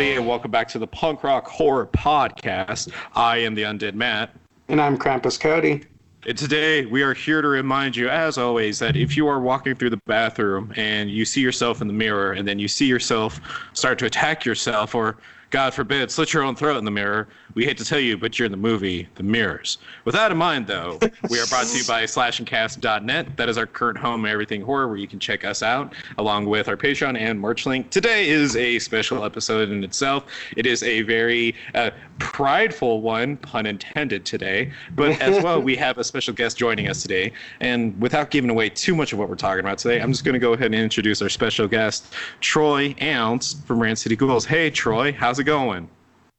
everybody, and welcome back to the Punk Rock Horror Podcast. I am the Undead Matt. And I'm Krampus Cody. And today, we are here to remind you, as always, that if you are walking through the bathroom and you see yourself in the mirror, and then you see yourself start to attack yourself, or God forbid, slit your own throat in the mirror, we hate to tell you, but you're in the movie The Mirrors. With that in mind, though, we are brought to you by slashingcast.net. That is our current home everything horror where you can check us out along with our Patreon and merch link. Today is a special episode in itself. It is a very uh, prideful one, pun intended today, but as well, we have a special guest joining us today. And without giving away too much of what we're talking about today, I'm just going to go ahead and introduce our special guest, Troy Ounce from Rand City Ghouls. Hey, Troy, how's it going?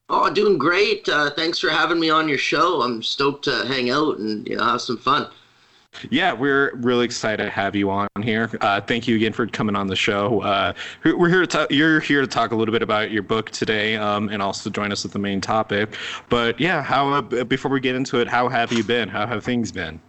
Oh, doing great. Uh, thanks for having me on your show. I'm stoked to hang out and you know have some fun. Yeah, we're really excited to have you on here. Uh, thank you again for coming on the show. Uh, we're here to talk, you're here to talk a little bit about your book today, um, and also join us with the main topic. But yeah, how uh, before we get into it, how have you been? How have things been?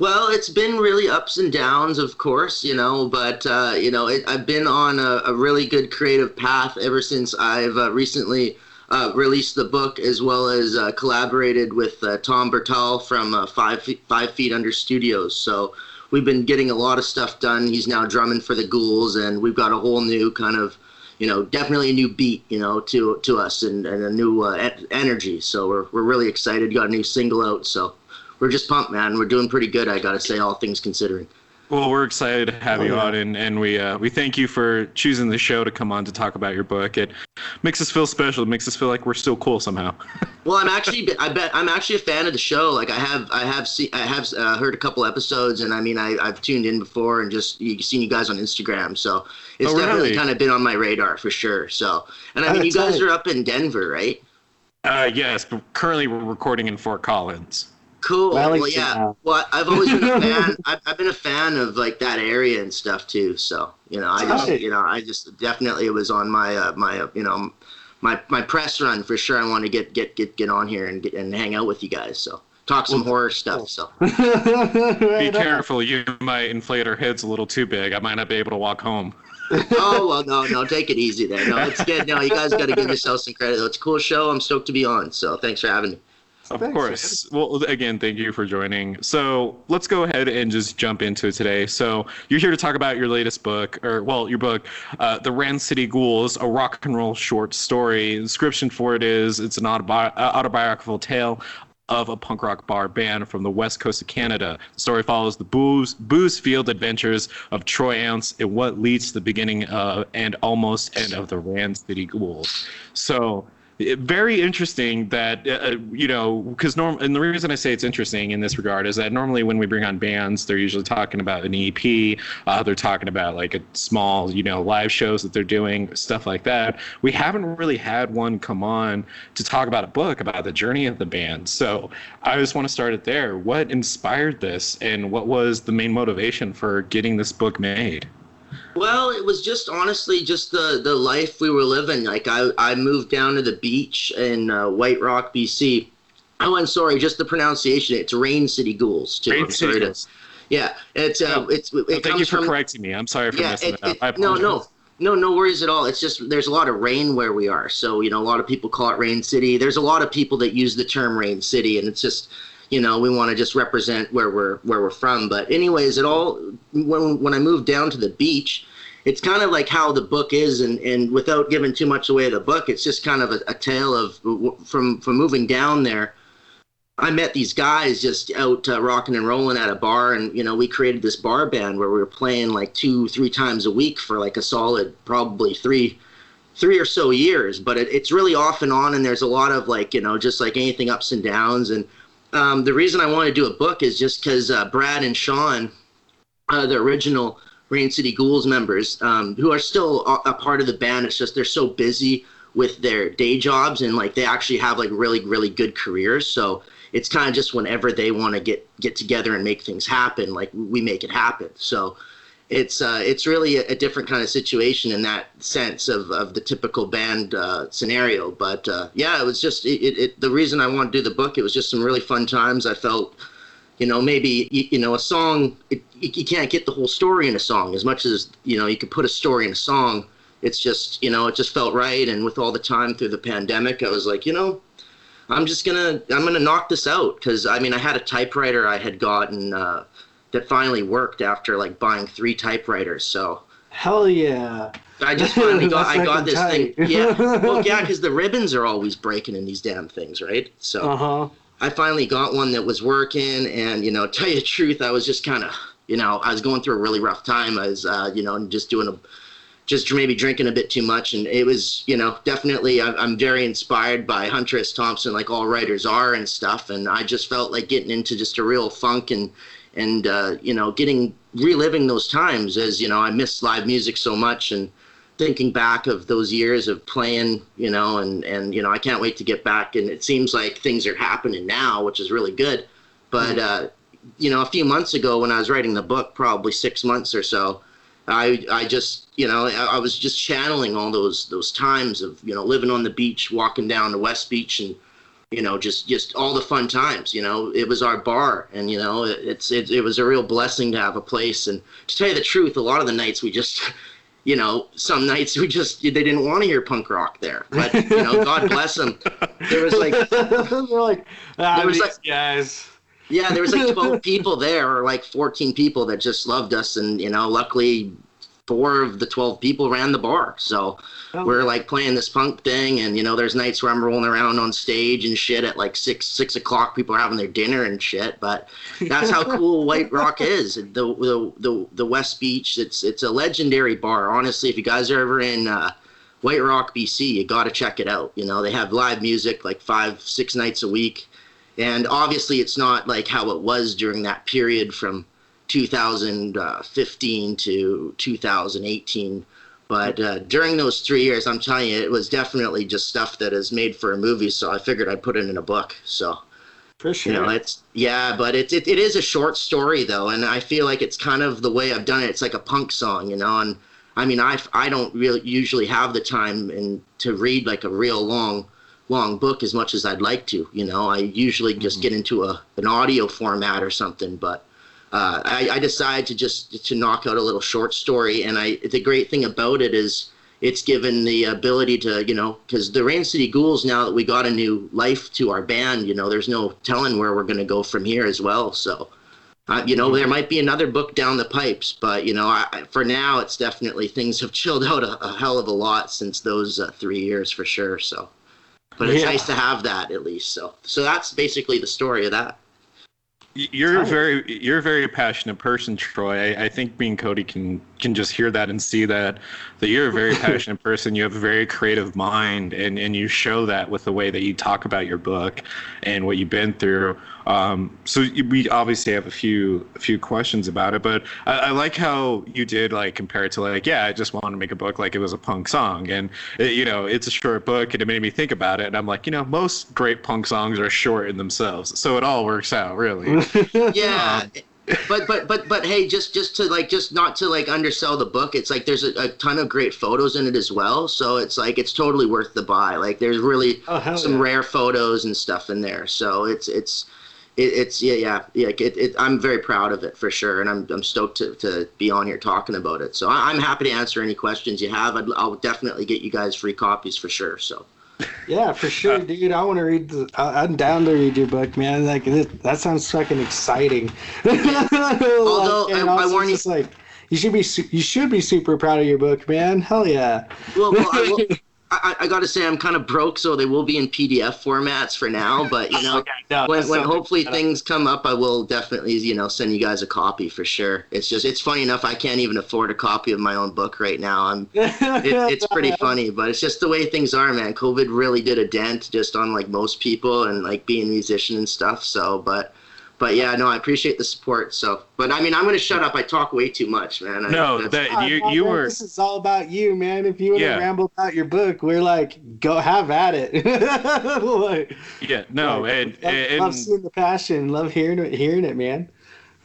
Well, it's been really ups and downs, of course, you know, but uh, you know, it, I've been on a, a, really good creative path ever since I've uh, recently uh, released the book as well as uh, collaborated with uh, Tom Bertal from uh, Five Feet, Five Feet Under Studios. So we've been getting a lot of stuff done. He's now drumming for the Ghouls, and we've got a whole new kind of, you know, definitely a new beat, you know, to to us and, and a new energy. So we're we're really excited. Got a new single out, so we're just pumped, man. We're doing pretty good, I gotta say, all things considering. Well, we're excited to have oh, you yeah. on, and, and we uh, we thank you for choosing the show to come on to talk about your book. It makes us feel special. It makes us feel like we're still cool somehow. well, I'm actually I bet I'm actually a fan of the show. Like I have I have seen I have uh, heard a couple episodes, and I mean I I've tuned in before and just you seen you guys on Instagram, so it's oh, definitely really? kind of been on my radar for sure. So, and I mean you guys are up in Denver, right? Uh, yes, but currently we're recording in Fort Collins. Cool. Well, yeah. Well, I've always been a fan. I've, I've, been a fan of like that area and stuff too. So you know, I just you know, I just definitely it was on my uh, my uh, you know my my press run for sure. I want to get get get get on here and get and hang out with you guys. So talk some well, horror stuff. So be careful. You might inflate our heads a little too big. I might not be able to walk home. oh well, no, no, take it easy there. No, it's good. No, you guys got to give yourselves some credit. It's a cool show. I'm stoked to be on. So thanks for having me. Of Thanks, course. Man. Well, again, thank you for joining. So let's go ahead and just jump into it today. So you're here to talk about your latest book, or well, your book, uh, "The Rand City Ghouls," a rock and roll short story. The description for it is it's an autobi- uh, autobiographical tale of a punk rock bar band from the west coast of Canada. The story follows the booze, booze field adventures of Troy Ounce and what leads to the beginning uh, and almost end of the Rand City Ghouls. So very interesting that uh, uh you know because norm and the reason I say it's interesting in this regard is that normally when we bring on bands, they're usually talking about an EP, uh, they're talking about like a small you know live shows that they're doing, stuff like that. We haven't really had one come on to talk about a book about the journey of the band. So I just want to start it there. What inspired this, and what was the main motivation for getting this book made? Well, it was just honestly just the the life we were living. Like I I moved down to the beach in uh, White Rock, BC. Oh, I'm sorry, just the pronunciation. It's Rain City Ghouls too. Rain I'm sorry yeah, it's uh, oh. it's. It oh, thank you for from, correcting me. I'm sorry for yeah, messing it, it, up. no, no, no, no worries at all. It's just there's a lot of rain where we are, so you know a lot of people call it Rain City. There's a lot of people that use the term Rain City, and it's just you know we want to just represent where we're where we're from. But anyways, it all when when I moved down to the beach it's kind of like how the book is, and, and without giving too much away of the book, it's just kind of a, a tale of from from moving down there. I met these guys just out uh, rocking and rolling at a bar, and you know we created this bar band where we were playing like two, three times a week for like a solid probably three, three or so years. But it, it's really off and on, and there's a lot of like you know just like anything ups and downs. And um, the reason I want to do a book is just because uh, Brad and Sean, uh, the original Rain City Ghouls members um, who are still a, a, part of the band. It's just they're so busy with their day jobs and like they actually have like really really good careers. So it's kind of just whenever they want to get get together and make things happen, like we make it happen. So it's uh, it's really a, a, different kind of situation in that sense of, of the typical band uh, scenario. But uh, yeah, it was just it, it, the reason I wanted to do the book. It was just some really fun times. I felt you know maybe you, you know a song it, you can't get the whole story in a song as much as you know you could put a story in a song it's just you know it just felt right. And with all the time through the pandemic, I was like, you know, I'm just gonna I'm gonna knock this out because I mean I had a typewriter I had gotten uh, that finally worked after like buying three typewriters. So Hell yeah. I just finally got I got this thing. Yeah, well yeah, because the ribbons are always breaking in these damn things, right? So Uh huh. I finally got one that was working, and you know, tell you the truth, I was just kind of, you know, I was going through a really rough time. I was, uh, you know, just doing a, just maybe drinking a bit too much, and it was, you know, definitely. I'm, I'm very inspired by Hunter S. Thompson, like all writers are and stuff, and I just felt like getting into just a real funk and, and uh, you know, getting reliving those times as you know, I miss live music so much and thinking back of those years of playing, you know, and and you know, I can't wait to get back. And it seems like things are happening now, which is really good. But uh, you know, a few months ago when I was writing the book, probably six months or so, I I just you know I, I was just channeling all those those times of you know living on the beach, walking down to West Beach, and you know just just all the fun times. You know, it was our bar, and you know it, it's it, it was a real blessing to have a place. And to tell you the truth, a lot of the nights we just you know, some nights we just they didn't want to hear punk rock there. But you know, God bless them. There was like They're like, ah, There was like- guys. yeah, there was like 12 people there, or like 14 people that just loved us, and you know, luckily four of the 12 people ran the bar. So Oh. we're like playing this punk thing, and you know, there's nights where I'm rolling around on stage and shit at like six six o'clock. People are having their dinner and shit, but that's how cool White Rock is. The the the, the West Beach. It's it's a legendary bar. Honestly, if you guys are ever in uh, White Rock, BC, you got to check it out. You know, they have live music like five six nights a week, and obviously it's not like how it was during that period from 2015 to 2018. But uh, during those three years, I'm telling you, it was definitely just stuff that is made for a movie. So I figured I'd put it in a book. So For sure. you know, it's yeah, but it's it, it is a short story though, and I feel like it's kind of the way I've done it. It's like a punk song, you know. And I mean, I I don't really usually have the time and to read like a real long long book as much as I'd like to. You know, I usually just get into a an audio format or something, but. Uh, I, I decided to just to knock out a little short story, and I the great thing about it is it's given the ability to you know because the Rain City Ghouls now that we got a new life to our band, you know, there's no telling where we're going to go from here as well. So, uh, you know, there might be another book down the pipes, but you know, I, for now, it's definitely things have chilled out a, a hell of a lot since those uh, three years for sure. So, but it's Yeah. nice to have that at least. So, so that's basically the story of that. You're a very you're a very passionate person, Troy. I, I think me and Cody can can just hear that and see that that you're a very passionate person. You have a very creative mind, and and you show that with the way that you talk about your book and what you've been through. Um, so we obviously have a few a few questions about it, but I, I like how you did like compare it to like yeah, I just wanted to make a book like it was a punk song, and it, you know it's a short book, and it made me think about it, and I'm like you know most great punk songs are short in themselves, so it all works out really. yeah but but but but hey just just to like just not to like undersell the book it's like there's a, a ton of great photos in it as well so it's like it's totally worth the buy. Like there's really Oh, some yeah. rare photos and stuff in there so it's it's it, it's yeah yeah yeah it, it, i'm very proud of it for sure and i'm, I'm stoked to, to be on here talking about it. So I, i'm happy to answer any questions you have. I'd, i'll definitely get you guys free copies for sure so Yeah, for sure, uh, dude. I want to read. The, I, I'm down to read your book, man. Like it, that sounds fucking exciting. Although, and I- I warn you- just like you should be. You should be super proud of your book, man. Hell yeah. Well, well I, will, I, I got to say, I'm kind of broke, so they will be in PDF formats for now. But you know, no, when, when hopefully things come up, I will definitely, you know, send you guys a copy for sure. It's just, it's funny enough, I can't even afford a copy of my own book right now. I'm, it, it's pretty funny, but it's just the way things are, man. COVID really did a dent just on like most people and like being a musician and stuff. So, but. But yeah, no, I appreciate the support. So, but I mean, I'm gonna shut up. I talk way too much, man. I- No, that's- that you Oh, you man, were This is all about you, man. If you want Yeah. to ramble about your book, we're like, go have at it. like, yeah no like, and love, love seeing the passion. Love hearing it. Hearing it, man.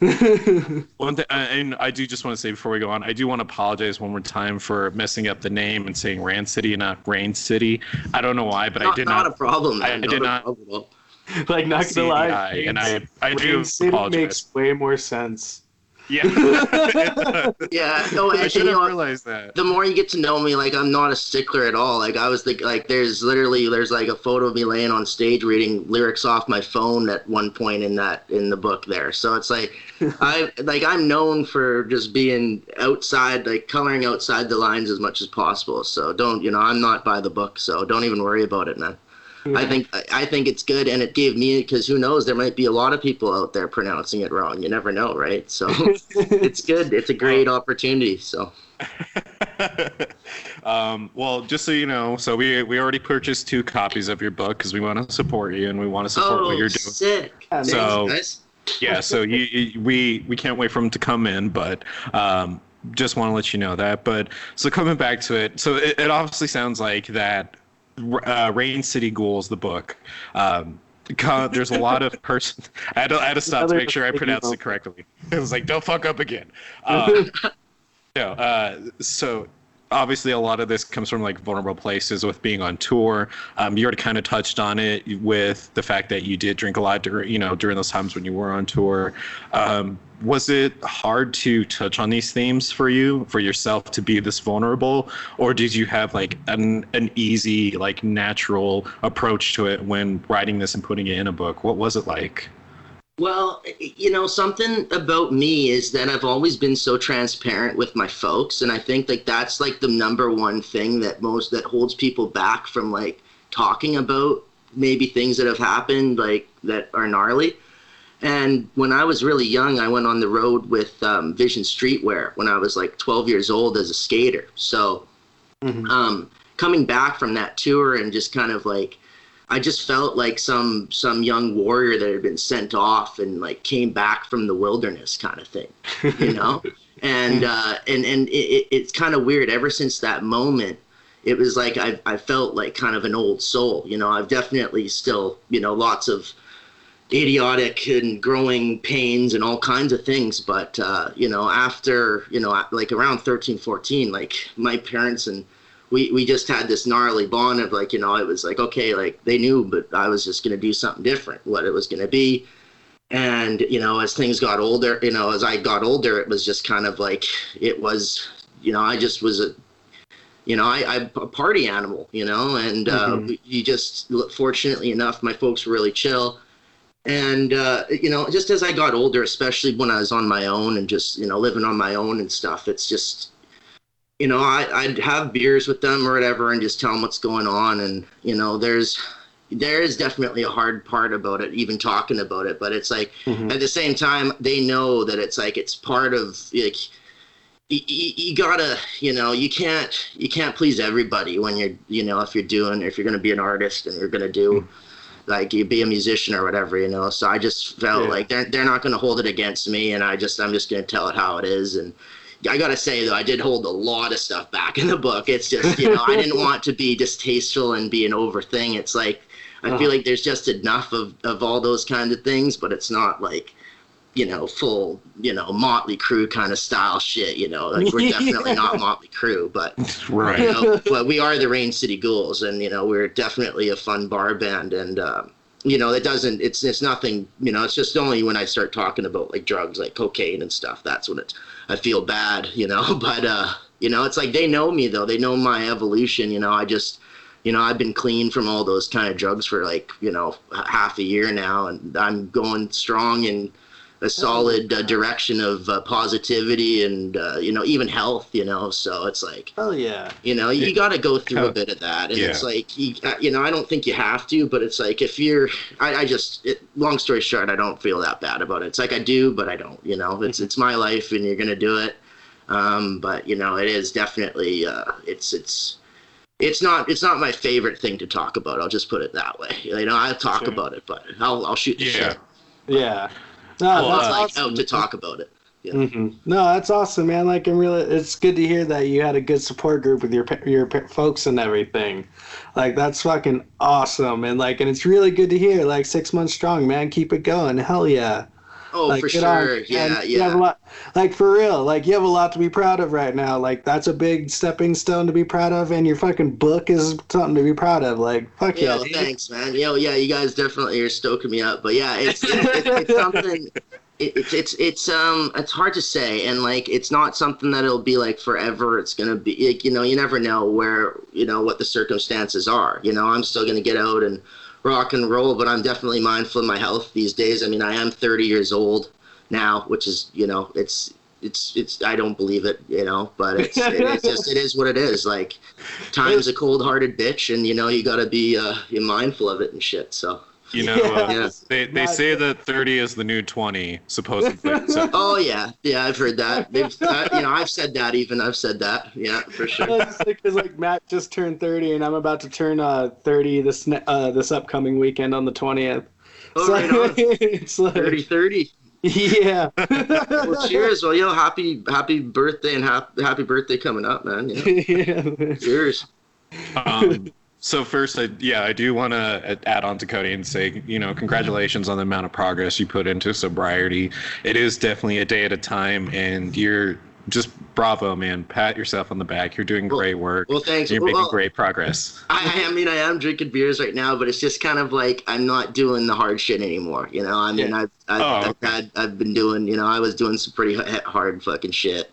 one thing uh, and I do just want to say before we go on I do want to apologize one more time for messing up the name and saying Rand City and not Rain City I don't know why but I did not, not a problem. I Man. did not- problem at all. like not gonna lie, and I I do Rain City apologize makes way more sense. Yeah. Yeah, no, I should and, you have know, realized that. the more you get to know me, like I'm not a stickler at all. Like I was the like there's literally there's like a photo of me laying on stage reading lyrics off my phone at one point in that in the book there. So it's like I like I'm known for just being outside, like coloring outside the lines as much as possible. So don't you know I'm not by the book, so don't even worry about it, man. I think I think it's good, and it gave me because who knows there might be a lot of people out there pronouncing it wrong. You never know, right? So it's good. It's a great opportunity. So. um, well, just so you know, so we we already purchased two copies of your book because we want to support you and we want to support oh, what you're doing. sick! So-. Yeah, so you, you we we can't wait for them to come in, but um, just want to let you know that. But so coming back to it, so it, it obviously sounds like that. Uh, Rain City Ghouls, the book. Um, there's a lot of person. I had to, I had to stop to make sure I pronounced it correctly. It was like, don't fuck up again. Um, no, uh, so obviously a lot of this comes from like vulnerable places with being on tour. Um, you already kind of touched on it with the fact that you did drink a lot during, you know, during those times when you were on tour. Um, was it hard to touch on these themes for you, for yourself to be this vulnerable, or did you have like an an easy, like natural approach to it when writing this and putting it in a book? What was it like? Well, you know, something about me is that I've always been so transparent with my folks, and I think like that's like the number one thing that most that holds people back from like talking about maybe things that have happened like that are gnarly. And when I was really young, I went on the road with um, Vision Streetwear when I was like 12 years old as a skater. So Mhm. um, coming back from that tour and just kind of like I just felt like some some young warrior that had been sent off and like came back from the wilderness kind of thing, you know. and uh, and and it, it, it's kind of weird. Ever since that moment, it was like I I felt like kind of an old soul. You know, I've definitely still you know lots of idiotic and growing pains and all kinds of things but uh, you know after you know like around 13 14 like my parents and we we just had this gnarly bond of like you know it was like okay like they knew but i was just going to do something different what it was going to be and you know as things got older you know as i got older it was just kind of like it was you know i just was a you know, I, I'm a party animal, you know, and uh, Mhm. you just fortunately enough, my folks were really chill. And, uh, you know, just as I got older, especially when I was on my own and just, you know, living on my own and stuff, it's just, you know, I, I'd have beers with them or whatever and just tell them what's going on. And, you know, there's, there is definitely a hard part about it, even talking about it. But it's like, Mhm. at the same time, they know that it's like, it's part of, like, you, you gotta you know you can't you can't please everybody when you're you know if you're doing if you're gonna be an artist and you're gonna do like you be a musician or whatever you know so i just felt Yeah. like they're, they're not gonna hold it against me and i just i'm just gonna tell it how it is and i gotta say though i did hold a lot of stuff back in the book it's just you know i didn't want to be distasteful and be an over thing it's like i Uh-huh. feel like there's just enough of of all those kinds of things but it's not like you know, full, you know, Motley Crue kind of style shit. You know, like we're definitely not Motley Crue, but you know, but we are the Rain City Ghouls, and you know, we're definitely a fun bar band, and um, you know, it doesn't, it's it's nothing, you know, it's just only when I start talking about like drugs, like cocaine and stuff, that's when it's I feel bad, you know, but uh, you know, it's like they know me though, they know my evolution, you know, I just. You know, I've been clean from all those kind of drugs for like, you know, half a year now, and I'm going strong and a solid uh, direction of uh, positivity and uh, you know even health you know so it's like Oh yeah. you know you Yeah. got to go through a bit of that and Yeah. it's like you, uh, you know i don't think you have to but it's like if you're i, I just it, long story short i don't feel that bad about it it's like i do but i don't you know it's it's my life and you're gonna do it um, but you know it is definitely uh, it's it's it's not it's not my favorite thing to talk about i'll just put it that way you know i'll talk Sure. about it but i'll, I'll shoot the Yeah. shit Yeah. No, Well, that's uh, like awesome. out to talk about it hmm No, that's awesome, man. Like, I'm really. It's good to hear that you had a good support group with your your folks and everything. Like, that's fucking awesome, and like, and it's really good to hear. Like, six months strong, man. Keep it going. Hell yeah. Oh like, for on sure yeah. You have a yeah lot, like for real. Like, you have a lot to be proud of right now. Like, that's a big stepping stone to be proud of, and your fucking book is something to be proud of. Like, fuck Yeah, yeah. dude. thanks, man. Yo, yeah, you guys definitely are stoking me up. But yeah, it's it's, it's, it's something. it, it's it's it's um it's hard to say and like it's not something that it'll be like forever it's gonna be like, you know you never know where you know what the circumstances are you know i'm still gonna get out and rock and roll but i'm definitely mindful of my health these days. I mean i am 30 years old now which is you know it's it's it's i don't believe it you know but it's it, it's just it is what it is. Like time's a cold-hearted bitch and you know you gotta be uh you're mindful of it and shit so You know, uh, Yeah. they, they Not say that 30 is the new 20, supposedly. So, Oh yeah, yeah, I've heard that. They've, uh, you know, I've said that. Even I've said that. Yeah, for sure. because like Matt just turned 30 and I'm about to turn uh 30 this uh this upcoming weekend on the 20th. Oh, So, right on. it's like 30 30. yeah. Well, cheers. Well, yo, happy happy birthday and happy happy birthday coming up, man. You know, yeah. cheers. um, so first, I, yeah, I do want to add on to Cody and say, you know, congratulations on the amount of progress you put into sobriety. It is definitely a day at a time, and you're just bravo, man. Pat yourself on the back. You're doing great work. Well, thanks. You're making Well, great progress. I, I mean, I am drinking beers right now, but it's just kind of like I'm not doing the hard shit anymore. You know, I mean, Yeah. I've I've, Oh, I've okay. had I've been doing. You know, I was doing some pretty hard fucking shit.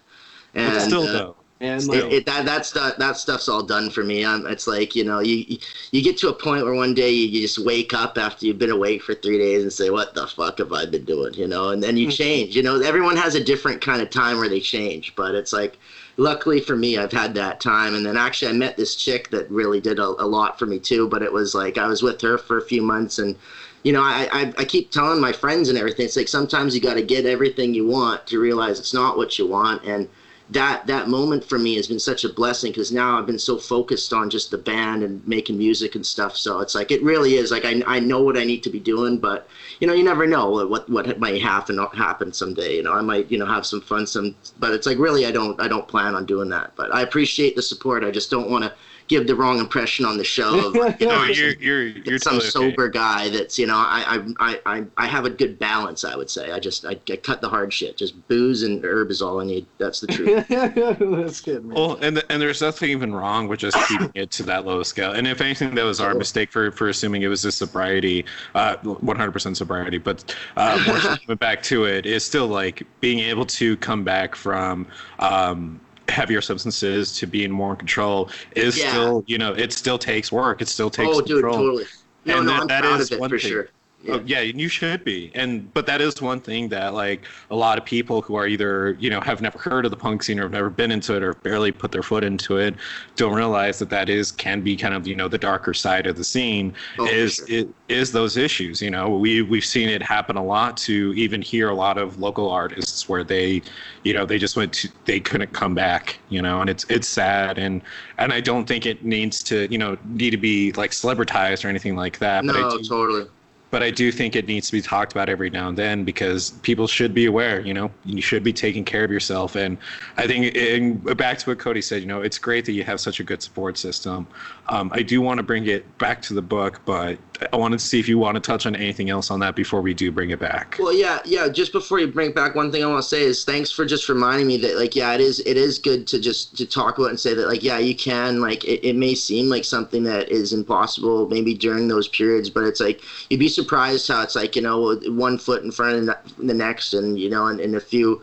And But still, uh, though. And like it, it, that that stuff that stuff's all done for me. Um, it's like you know you you- get to a point where one day you, you just wake up after you've been awake for three days and say, "What the fuck have I been doing?" You know, and then you Mhm. change. You know, everyone has a different kind of time where they change, but it's like. Luckily for me, I've had that time, and then actually I met this chick that really did a, a lot for me too. But it was like I was with her for a few months, and you know, I, I, I keep telling my friends and everything. It's like sometimes you got to get everything you want to realize it's not what you want, and that that moment for me has been such a blessing because now I've been so focused on just the band and making music and stuff. So it's like it really is like I, I know what I need to be doing, but you know you never know what what might happen uh, happen someday. You know I might you know have some fun some, but it's like really I don't I don't plan on doing that. But I appreciate the support. I just don't want to give the wrong impression on the show. Of, you know, no, you're you're you're some totally okay. sober guy that's you know I, I I I I have a good balance I would say I just I, I cut the hard shit just booze and herb is all I need that's the truth that's good, man. Well, and and there's nothing even wrong with just keeping it to that low scale. And if anything, that was our mistake for for assuming it was just sobriety, uh, 100% sobriety. But uh, more back to it is still like being able to come back from. Um, heavier substances to being more in control is Yeah. still you know it still takes work it still takes oh dude totally no And no that- I'm that proud is of it one for thing. sure Oh, yeah, and you should be. And but that is one thing that like a lot of people who are either, you know, have never heard of the punk scene or have never been into it or barely put their foot into it don't realize that that is can be kind of, you know, the darker side of the scene Oh, is sure. it is those issues, you know. We we've seen it happen a lot to even hear a lot of local artists where they, you know, they just went to they couldn't come back, you know, and it's it's sad and and I don't think it needs to, you know, need to be like celebritized or anything like that. but I no do- totally but I do think it needs to be talked about every now and then because people should be aware. You know, you should be taking care of yourself. And I think, in, back to what Cody said, you know, it's great that you have such a good support system. Um, I do want to bring it back to the book, but I wanted to see if you want to touch on anything else on that before we do bring it back. Well, yeah, yeah. Just before you bring back, one thing I want to say is thanks for just reminding me that, like, yeah, it is it is good to just to talk about and say that, like, yeah, you can. Like, it, it may seem like something that is impossible maybe during those periods, but it's like you'd be surprised how it's like you know one foot in front of the- the next, and you know, in, in a few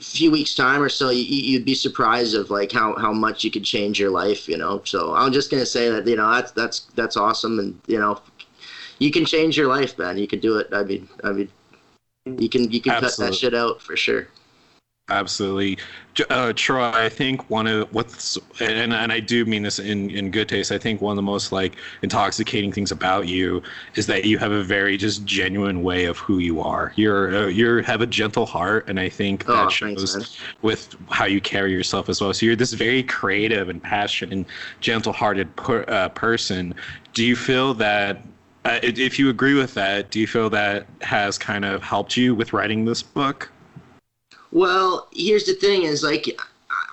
few weeks time or so you, you'd be surprised of like how, how much you could change your life you know? So i'm just gonna say that you know that's that's that's awesome and you know you can change your life man. You can do it. I mean i mean you can you can cut that shit out for sure Absolutely. Uh, Troy, I think one of what's, and, and I do mean this in, in good taste, I think one of the most like intoxicating things about you is that you have a very just genuine way of who you are. You're, uh, you're have a gentle heart. And I think Oh, that thanks, shows man. with how you carry yourself as well. So you're this very creative and passionate and gentle hearted per, uh, person. Do you feel that uh, if you agree with that, do you feel that has kind of helped you with writing this book? Well, here's the thing: is like,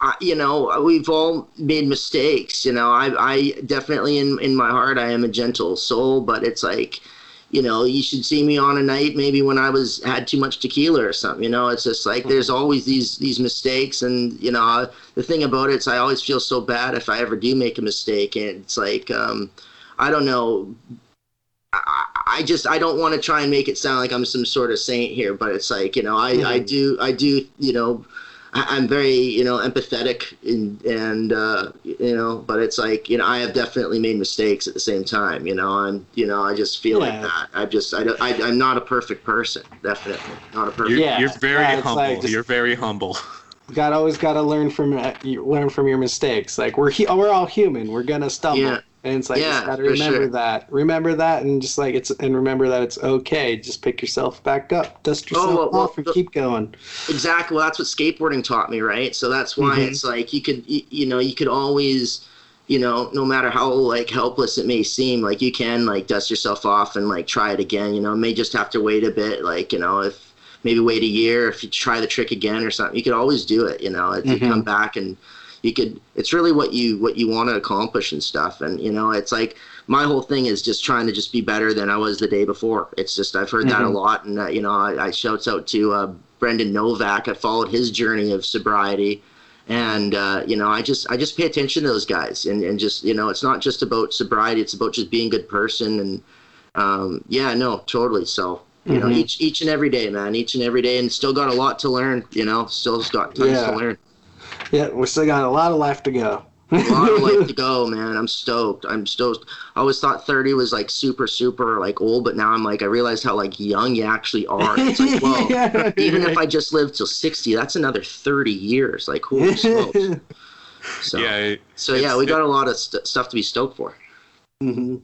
I, you know, we've all made mistakes. You know, I, I definitely in in my heart, I am a gentle soul, but it's like, you know, you should see me on a night maybe when I was had too much tequila or something. You know, it's just like there's always these these mistakes, and you know, the thing about it is I always feel so bad if I ever do make a mistake, and it's like, um, I don't know. I, I just I don't want to try and make it sound like I'm some sort of saint here, but it's like you know I I Mhm. do I do you know I, I'm very you know empathetic and and uh, you know, but it's like you know I have definitely made mistakes at the same time. You know I'm you know I just feel like that. I just I don't I, I'm not a perfect person. Definitely not a perfect. You're, Yeah, you're very yeah, humble. like just- You're very humble. got always got to learn from uh, you- learn from your mistakes. Like we're hu- we're all human. We're gonna stumble, Yeah. And it's like Yeah, just got to remember sure. that. Remember that, and just like it's and remember that it's okay. Just pick yourself back up, dust yourself Oh, well, well, off, and keep going. Exactly. Well, that's what skateboarding taught me, right? So that's why Mhm. it's like you could, you, you know, you could always, you know, no matter how like helpless it may seem, like you can like dust yourself off and like try it again. You know, may just have to wait a bit. Like you know, if maybe wait a year, if you try the trick again or something, you could always do it. You know, if you Mhm. come back and you could. It's really what you what you want to accomplish and stuff. And you know, it's like my whole thing is just trying to just be better than I was the day before. It's just I've heard that a Mhm. lot, and uh, you know, I, I shouts out to uh, Brandon Novak. I followed his journey of sobriety, and uh, you know, I just I just pay attention to those guys, and and just you know, it's not just about sobriety; it's about just being a good person, and um, yeah, no, totally. So. You know, Mhm. each each and every day, man. Each and every day, and still got a lot to learn. You know, still got tons Yeah. to learn. Yeah, we still got a lot of life to go. A lot of life to go, man. I'm stoked. I'm stoked. I always thought 30 was like super, super like old, but now I'm like, I realized how like young you actually are. It's like, well, Yeah. even if I just live till 60, that's another 30 years. Like, holy smokes. So, yeah, so yeah, we got a lot of st- stuff to be stoked for. Mhm.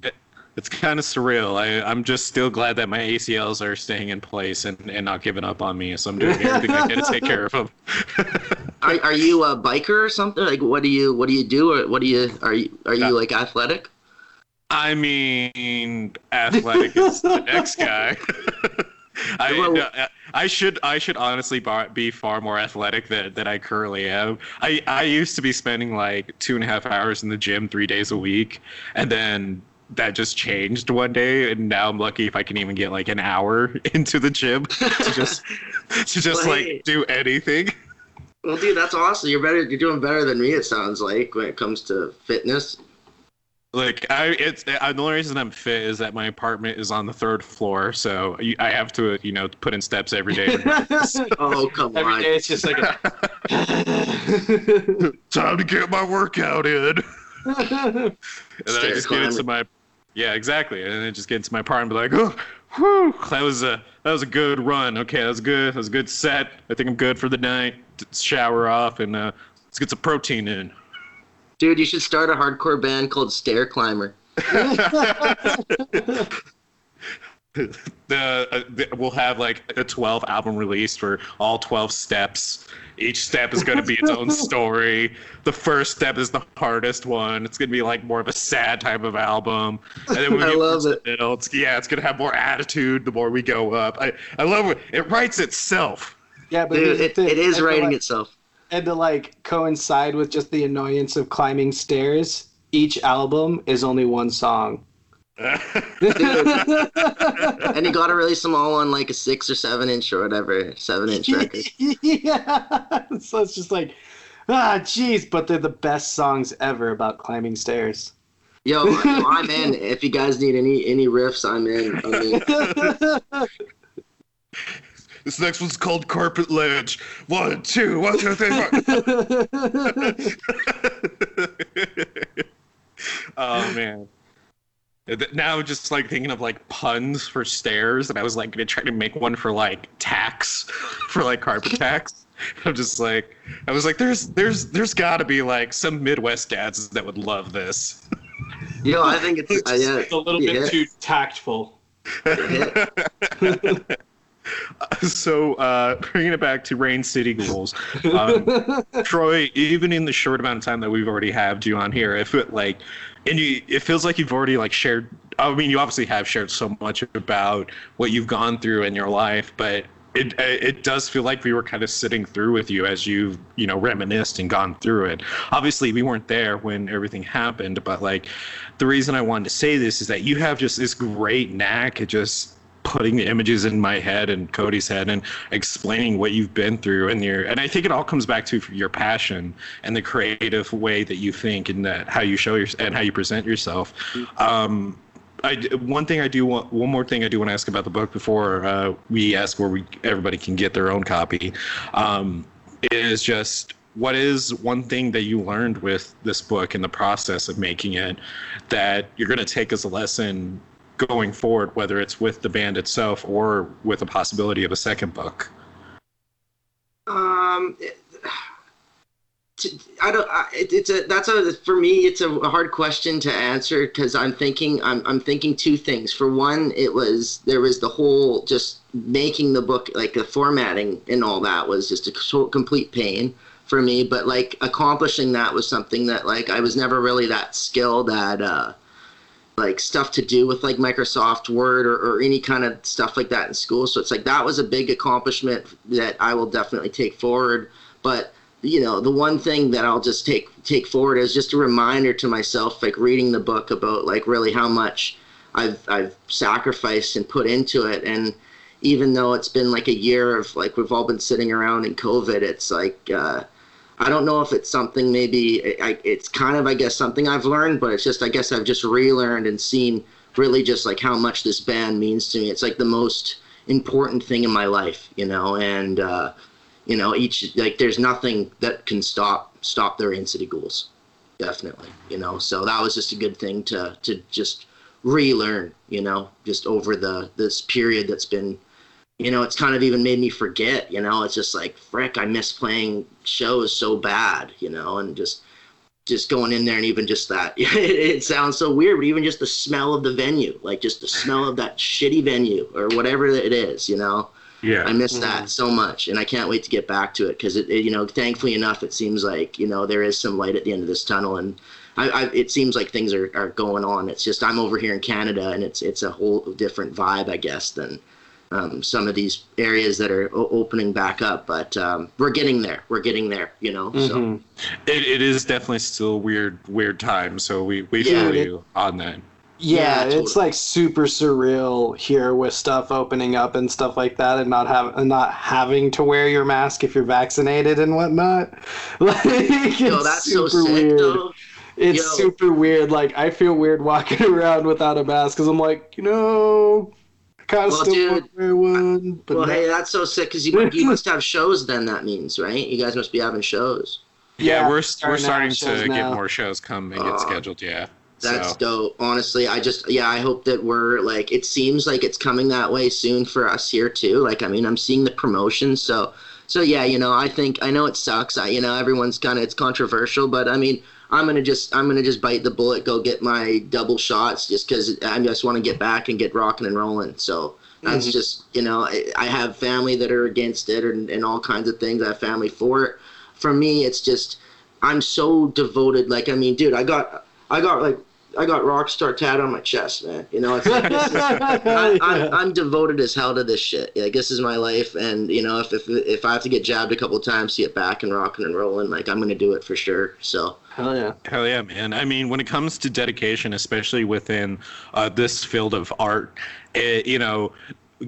It's kind of surreal. I, I'm just still glad that my ACLs are staying in place and, and not giving up on me. So I'm doing everything I can to take care of them. Are, are you a biker or something? Like, what do you, what do you do? Or what do you, are you, are you like athletic? I mean, athletic is the next guy. I, no, I should I should honestly bar- be far more athletic than, than I currently am. I, I used to be spending like two and a half hours in the gym three days a week, and then that just changed one day, and now I'm lucky if I can even get like an hour into the gym to just to just Well, like hey. do anything. Well, dude, that's awesome. You're better. You're doing better than me. It sounds like when it comes to fitness. Like I, it's I, the only reason I'm fit is that my apartment is on the third floor, so I have to you know put in steps every day. Oh, come Every on. day it's just like a... Time to get my workout in. And then I Stair just get into climbing. my yeah, exactly. And then just get into my apartment and be like, oh, whew, that was a that was a good run. Okay, that was good. That was a good set. I think I'm good for the night. Shower off and uh, let's get some protein in. Dude, you should start a hardcore band called Stair Climber. the, uh, the we'll have like a 12 album release for all 12 steps. Each step is going to be its own story. The first step is the hardest one. It's going to be like more of a sad type of album. And then when I love towards the it. middle, it's, yeah, it's going to have more attitude the more we go up. I, I love it. It writes itself. yeah, but Dude, here's the it, it is writing like- itself. And to like coincide with just the annoyance of climbing stairs, each album is only one song. And you got to release them all on like a six or seven inch or whatever, seven inch record. yeah. So it's just like, ah, jeez, but they're the best songs ever about climbing stairs. Yo, yo, I'm in. If you guys need any any riffs, I'm in. I'm in. This next one's called Carpet Ledge. One, two, one, two, three, four. oh man. Th- Now just like thinking of like puns for stairs, and I was like gonna try to make one for like tax, for like carpet tax. I'm just like, I was like, there's, there's, there's got to be like some Midwest dads that would love this. Yo, I think it's uh, yeah. It's a little yeah. bit too tactful. so uh, bringing it back to Rain City Ghouls, um, Troy. Even in the short amount of time that we've already had you on here, if it like, and you, it feels like you've already like shared. I mean, you obviously have shared so much about what you've gone through in your life, but it it does feel like we were kind of sitting through with you as you you know reminisced and gone through it. Obviously, we weren't there when everything happened, but like the reason I wanted to say this is that you have just this great knack at just putting the images in my head and Cody's head and explaining what you've been through and your and I think it all comes back to your passion and the creative way that you think and that how you show your and how you present yourself. Um, I one thing I do want one more thing I do want to ask about the book before uh, we ask where we everybody can get their own copy um, is just what is one thing that you learned with this book in the process of making it that you're going to take as a lesson going forward, whether it's with the band itself or with the possibility of a second book? Um, I don't. It, it's a that's a for me. It's a hard question to answer because I'm thinking I'm I'm thinking two things. For one, it was there was the whole just making the book like the formatting and all that was just a complete pain for me. But like accomplishing that was something that like I was never really that skilled at. Uh, like stuff to do with like Microsoft Word or, or any kind of stuff like that in school. So it's like that was a big accomplishment that I will definitely take forward. But you know, the one thing that I'll just take take forward is just a reminder to myself, like reading the book about like really how much I've I've sacrificed and put into it. And even though it's been like a year of like we've all been sitting around in COVID, it's like uh, I don't know if it's something maybe I, it's kind of I guess something I've learned, but it's just I guess I've just relearned and seen really just like how much this band means to me. It's like the most important thing in my life, you know, and uh, you know, each like there's nothing that can stop stop their City Ghouls, definitely. You know, so that was just a good thing to to just relearn. You know, just over the this period that's been, you know, it's kind of even made me forget. You know, it's just like frick, I miss playing shows so bad. You know, and just just going in there and even just that it, it, sounds so weird but even just the smell of the venue like just the smell of that shitty venue or whatever it is you know yeah, I miss that mm. so much, and I can't wait to get back to it because it, it, you know, thankfully enough, it seems like you know there is some light at the end of this tunnel, and I, I, it seems like things are, are going on. It's just I'm over here in Canada, and it's it's a whole different vibe, I guess, than um, some of these areas that are o- opening back up. But um, we're getting there. We're getting there. You know. Mm-hmm. So it, it is definitely still weird weird time. So we we yeah, feel you on that. Yeah, yeah totally. it's like super surreal here with stuff opening up and stuff like that, and not have and not having to wear your mask if you're vaccinated and whatnot. Like Yo, it's super so sick, weird. Though. It's Yo. super weird. Like I feel weird walking around without a mask because I'm like, you know, kind of well, dude, wear one. But well, hey, that's so sick because you you must have shows. Then that means right? You guys must be having shows. Yeah, yeah we're we're starting to now. get more shows come and get scheduled. Yeah. That's so. dope. Honestly, I just yeah, I hope that we're like it seems like it's coming that way soon for us here too. Like I mean, I'm seeing the promotion, so so yeah, you know, I think I know it sucks. I you know, everyone's kind of it's controversial, but I mean, I'm gonna just I'm gonna just bite the bullet, go get my double shots, just because I just want to get back and get rocking and rolling. So that's mm-hmm. just you know, I, I, have family that are against it and, and all kinds of things. I have family for it. For me, it's just I'm so devoted. Like I mean, dude, I got I got like I got rock star tat on my chest, man. You know, it's like, is, I, I'm, I'm devoted as hell to this shit. Like this is my life, and you know, if if if I have to get jabbed a couple times to get back and rocking and rolling, like I'm gonna do it for sure. So. Hell yeah. Hell yeah, man. I mean, when it comes to dedication, especially within uh, this field of art, it, you know,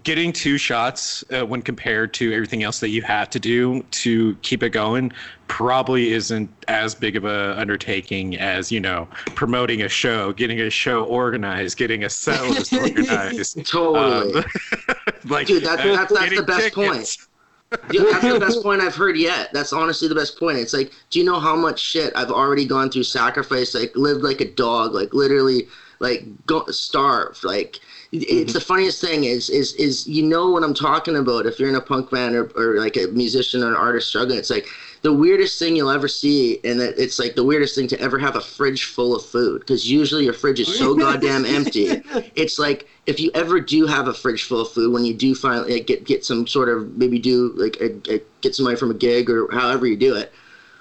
getting two shots uh, when compared to everything else that you have to do to keep it going probably isn't as big of a undertaking as you know promoting a show getting a show organized getting a set list organized totally um, like dude uh, that's, that's the best tickets. point yeah, that's the best point I've heard yet. That's honestly the best point. It's like, do you know how much shit I've already gone through, sacrifice, like lived like a dog, like literally, like go starved, like it's mm-hmm. the funniest thing is is is you know what I'm talking about if you're in a punk band or, or like a musician or an artist struggling. It's like the weirdest thing you'll ever see, and it's like the weirdest thing to ever have a fridge full of food because usually your fridge is so goddamn empty. It's like if you ever do have a fridge full of food, when you do finally like, get get some sort of maybe do like a, a, get some money from a gig or however you do it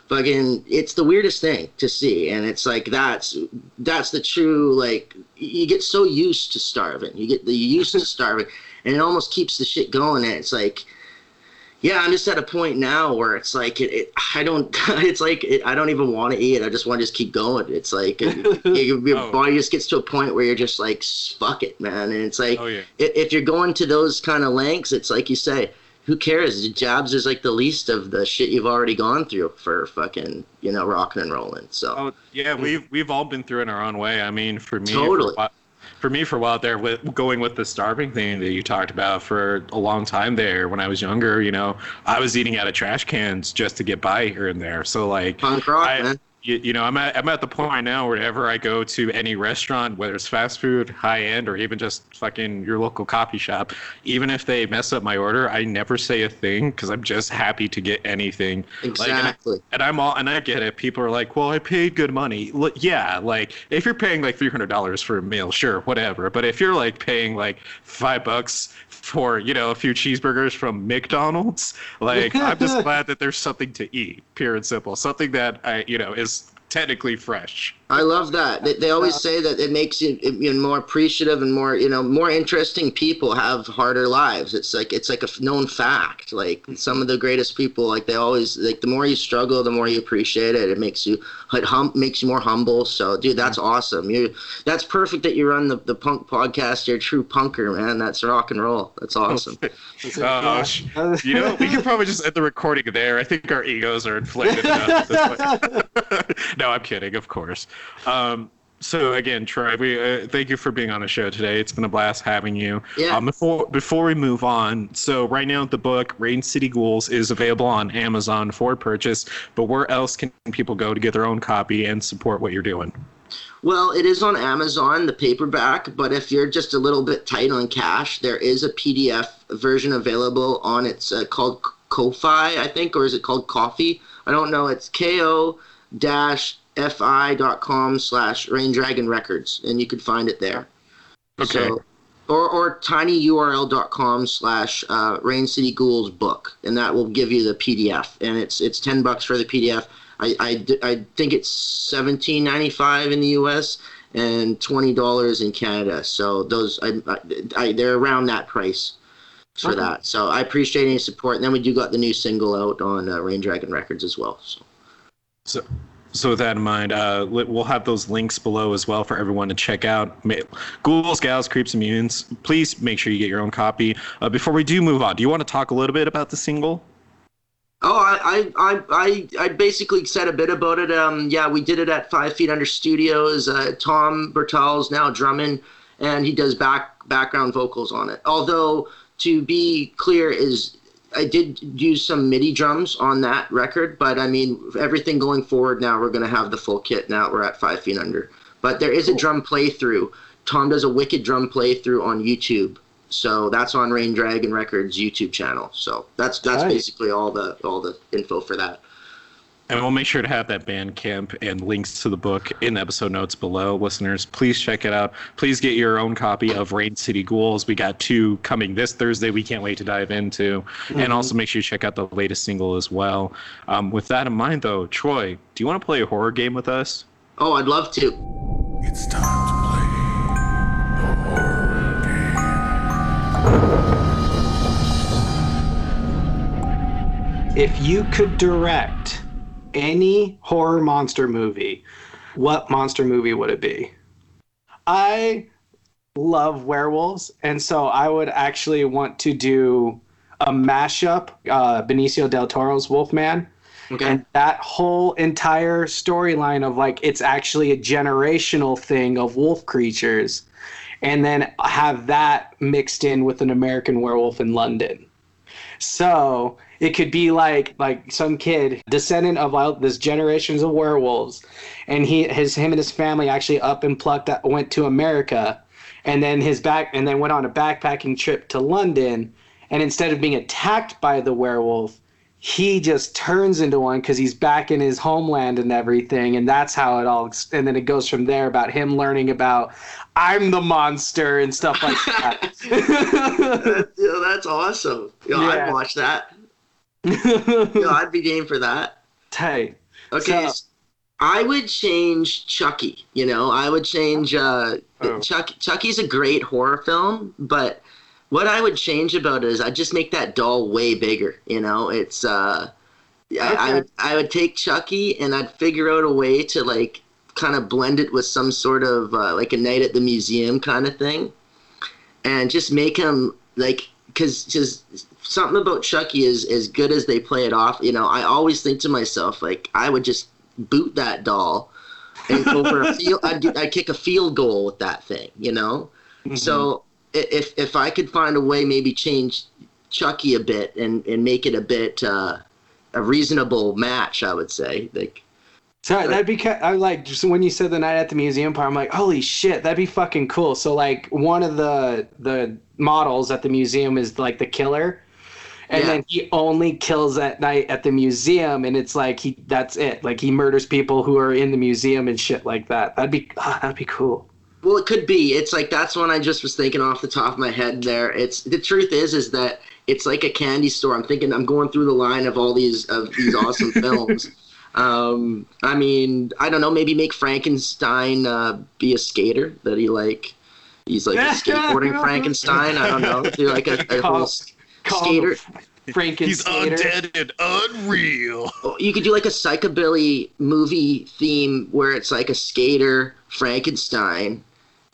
fucking it's the weirdest thing to see. And it's like that's that's the true like you get so used to starving. You get the used to starving. And it almost keeps the shit going. And it's like yeah i'm just at a point now where it's like it, it i don't it's like it, i don't even want to eat. I just want to just keep going. It's like it, your oh. body just gets to a point where you're just like fuck it man. And it's like oh, yeah. if you're going to those kind of lengths it's like you say who cares? Jobs is like the least of the shit you've already gone through for fucking, you know, rocking and rolling. So oh, yeah, we've we've all been through it our own way. I mean, for me, totally. For, for me for a while there with going with the starving thing that you talked about for a long time there when I was younger, you know, I was eating out of trash cans just to get by here and there. So like Punk rock, I- man. You, you know, I'm at, I'm at the point now wherever I go to any restaurant, whether it's fast food, high end, or even just fucking your local coffee shop, even if they mess up my order, I never say a thing because I'm just happy to get anything. Like, and I- Exactly. and I'm all, and I get it. People are like, "Well, I paid good money." Look, yeah, like if you're paying like three hundred dollars for a meal, sure, whatever. But if you're like paying like five bucks for you know a few cheeseburgers from McDonald's, like I'm just glad that there's something to eat, pure and simple, something that I you know is technically fresh. I love that. They, they always say that it makes you, you know, more appreciative and more, you know, more interesting people have harder lives. It's like it's like a f- known fact. Like some of the greatest people, like they always like the more you struggle, the more you appreciate it. It makes you it hum, makes you more humble. So, dude, that's awesome. You that's perfect that you run the, the punk podcast. You're a true punker, man. That's rock and roll. That's awesome. Oh, sh- you know, we could probably just end the recording there. I think our egos are inflated enough. At this point. no, I'm kidding, of course. Um, so again, Troy, we uh, thank you for being on the show today. It's been a blast having you. Yeah. Um, before before we move on, so right now the book Rain City Ghouls is available on Amazon for purchase. But where else can people go to get their own copy and support what you're doing? Well, it is on Amazon, the paperback, but if you're just a little bit tight on cash, there is a PDF version available on it's uh, called Ko-Fi, I think, or is it called Coffee? I don't know. It's ko fi.com slash Rain Dragon Records, and you can find it there. Okay. So, or, or tinyurl.com slash uh, Rain City Ghouls book, and that will give you the PDF. And it's it's 10 bucks for the PDF. I, I, I think it's seventeen ninety five in the U.S. and twenty dollars in Canada. So those I, I, I they're around that price for Okay. that. So I appreciate any support. And then we do got the new single out on uh, Rain Dragon Records as well. So So, so with that in mind, uh, we'll have those links below as well for everyone to check out. Ghouls, Gals, Creeps, and Mutants. Please make sure you get your own copy. Uh, before we do move on, do you want to talk a little bit about the single? Oh, I, I, I, I, I basically said a bit about it. Um, yeah, we did it at Five Feet Under Studios. Uh, Tom Bertal's now drumming, and he does back background vocals on it. Although, to be clear, is I did use some MIDI drums on that record, but I mean everything going forward now we're gonna have the full kit. Now we're at Five Feet Under, but there is a drum playthrough. Tom does a wicked drum playthrough on YouTube. So that's on Rain Dragon Records YouTube channel. So that's that's Tight. basically all the all the info for that. And we'll make sure to have that Bandcamp and links to the book in the episode notes below. Listeners, please check it out. Please get your own copy of Rain City Ghouls. We got two coming this Thursday. We can't wait to dive into. And also make sure you check out the latest single as well. Um, with that in mind, though, Troy, do you want to play a horror game with us? Oh, I'd love to. It's time to play the horror game. If you could direct any horror monster movie, what monster movie would it be? I love werewolves, and so I would actually want to do a mashup, uh, Benicio del Toro's Wolfman, Okay. and that whole entire storyline of like it's actually a generational thing of wolf creatures, and then have that mixed in with an American Werewolf in London. So it could be like like some kid descendant of all this generations of werewolves, and he his him and his family actually up and plucked went to America, and then his back and then went on a backpacking trip to London, and instead of being attacked by the werewolf, he just turns into one because he's back in his homeland and everything, and that's how it all. And then it goes from there about him learning about I'm the monster and stuff like that. yeah, that's awesome. Yeah, Yeah. I'd watch that. Yeah, I'd be game for that. Tight. Okay. So- s- I would change Chucky. You know, I would change uh, Oh. Chuck. Chucky's a great horror film, but what I would change about it is I'd just make that doll way bigger. You know, it's uh, I, I would I would take Chucky and I'd figure out a way to like kind of blend it with some sort of uh, like a night at the museum kind of thing, and just make him like because just something about Chucky is as good as they play it off. You know, I always think to myself like I would just boot that doll and go for a field. I'd, do- I'd kick a field goal with that thing, you know. Mm-hmm. So if if I could find a way, maybe change Chucky a bit and and make it a bit uh, a reasonable match, I would say. Like, So that'd be I like just when you said the night at the museum part. I'm like, holy shit, that'd be fucking cool. So like one of the the models at the museum is like the killer, and Yeah. then he only kills at night at the museum, and it's like he that's it. Like he murders people who are in the museum and shit like that. That'd be ah, that'd be cool. Well, it could be. It's like that's one I just was thinking off the top of my head. There, it's the truth is is that it's like a candy store. I'm thinking I'm going through the line of all these of these awesome films. Um, I mean, I don't know. Maybe make Frankenstein uh, be a skater that he like. He's like a skateboarding Frankenstein. I don't know. Do like a, a whole Call him skater. Franken He's undead and unreal. Oh, You could do like a psychobilly movie theme where it's like a skater Frankenstein,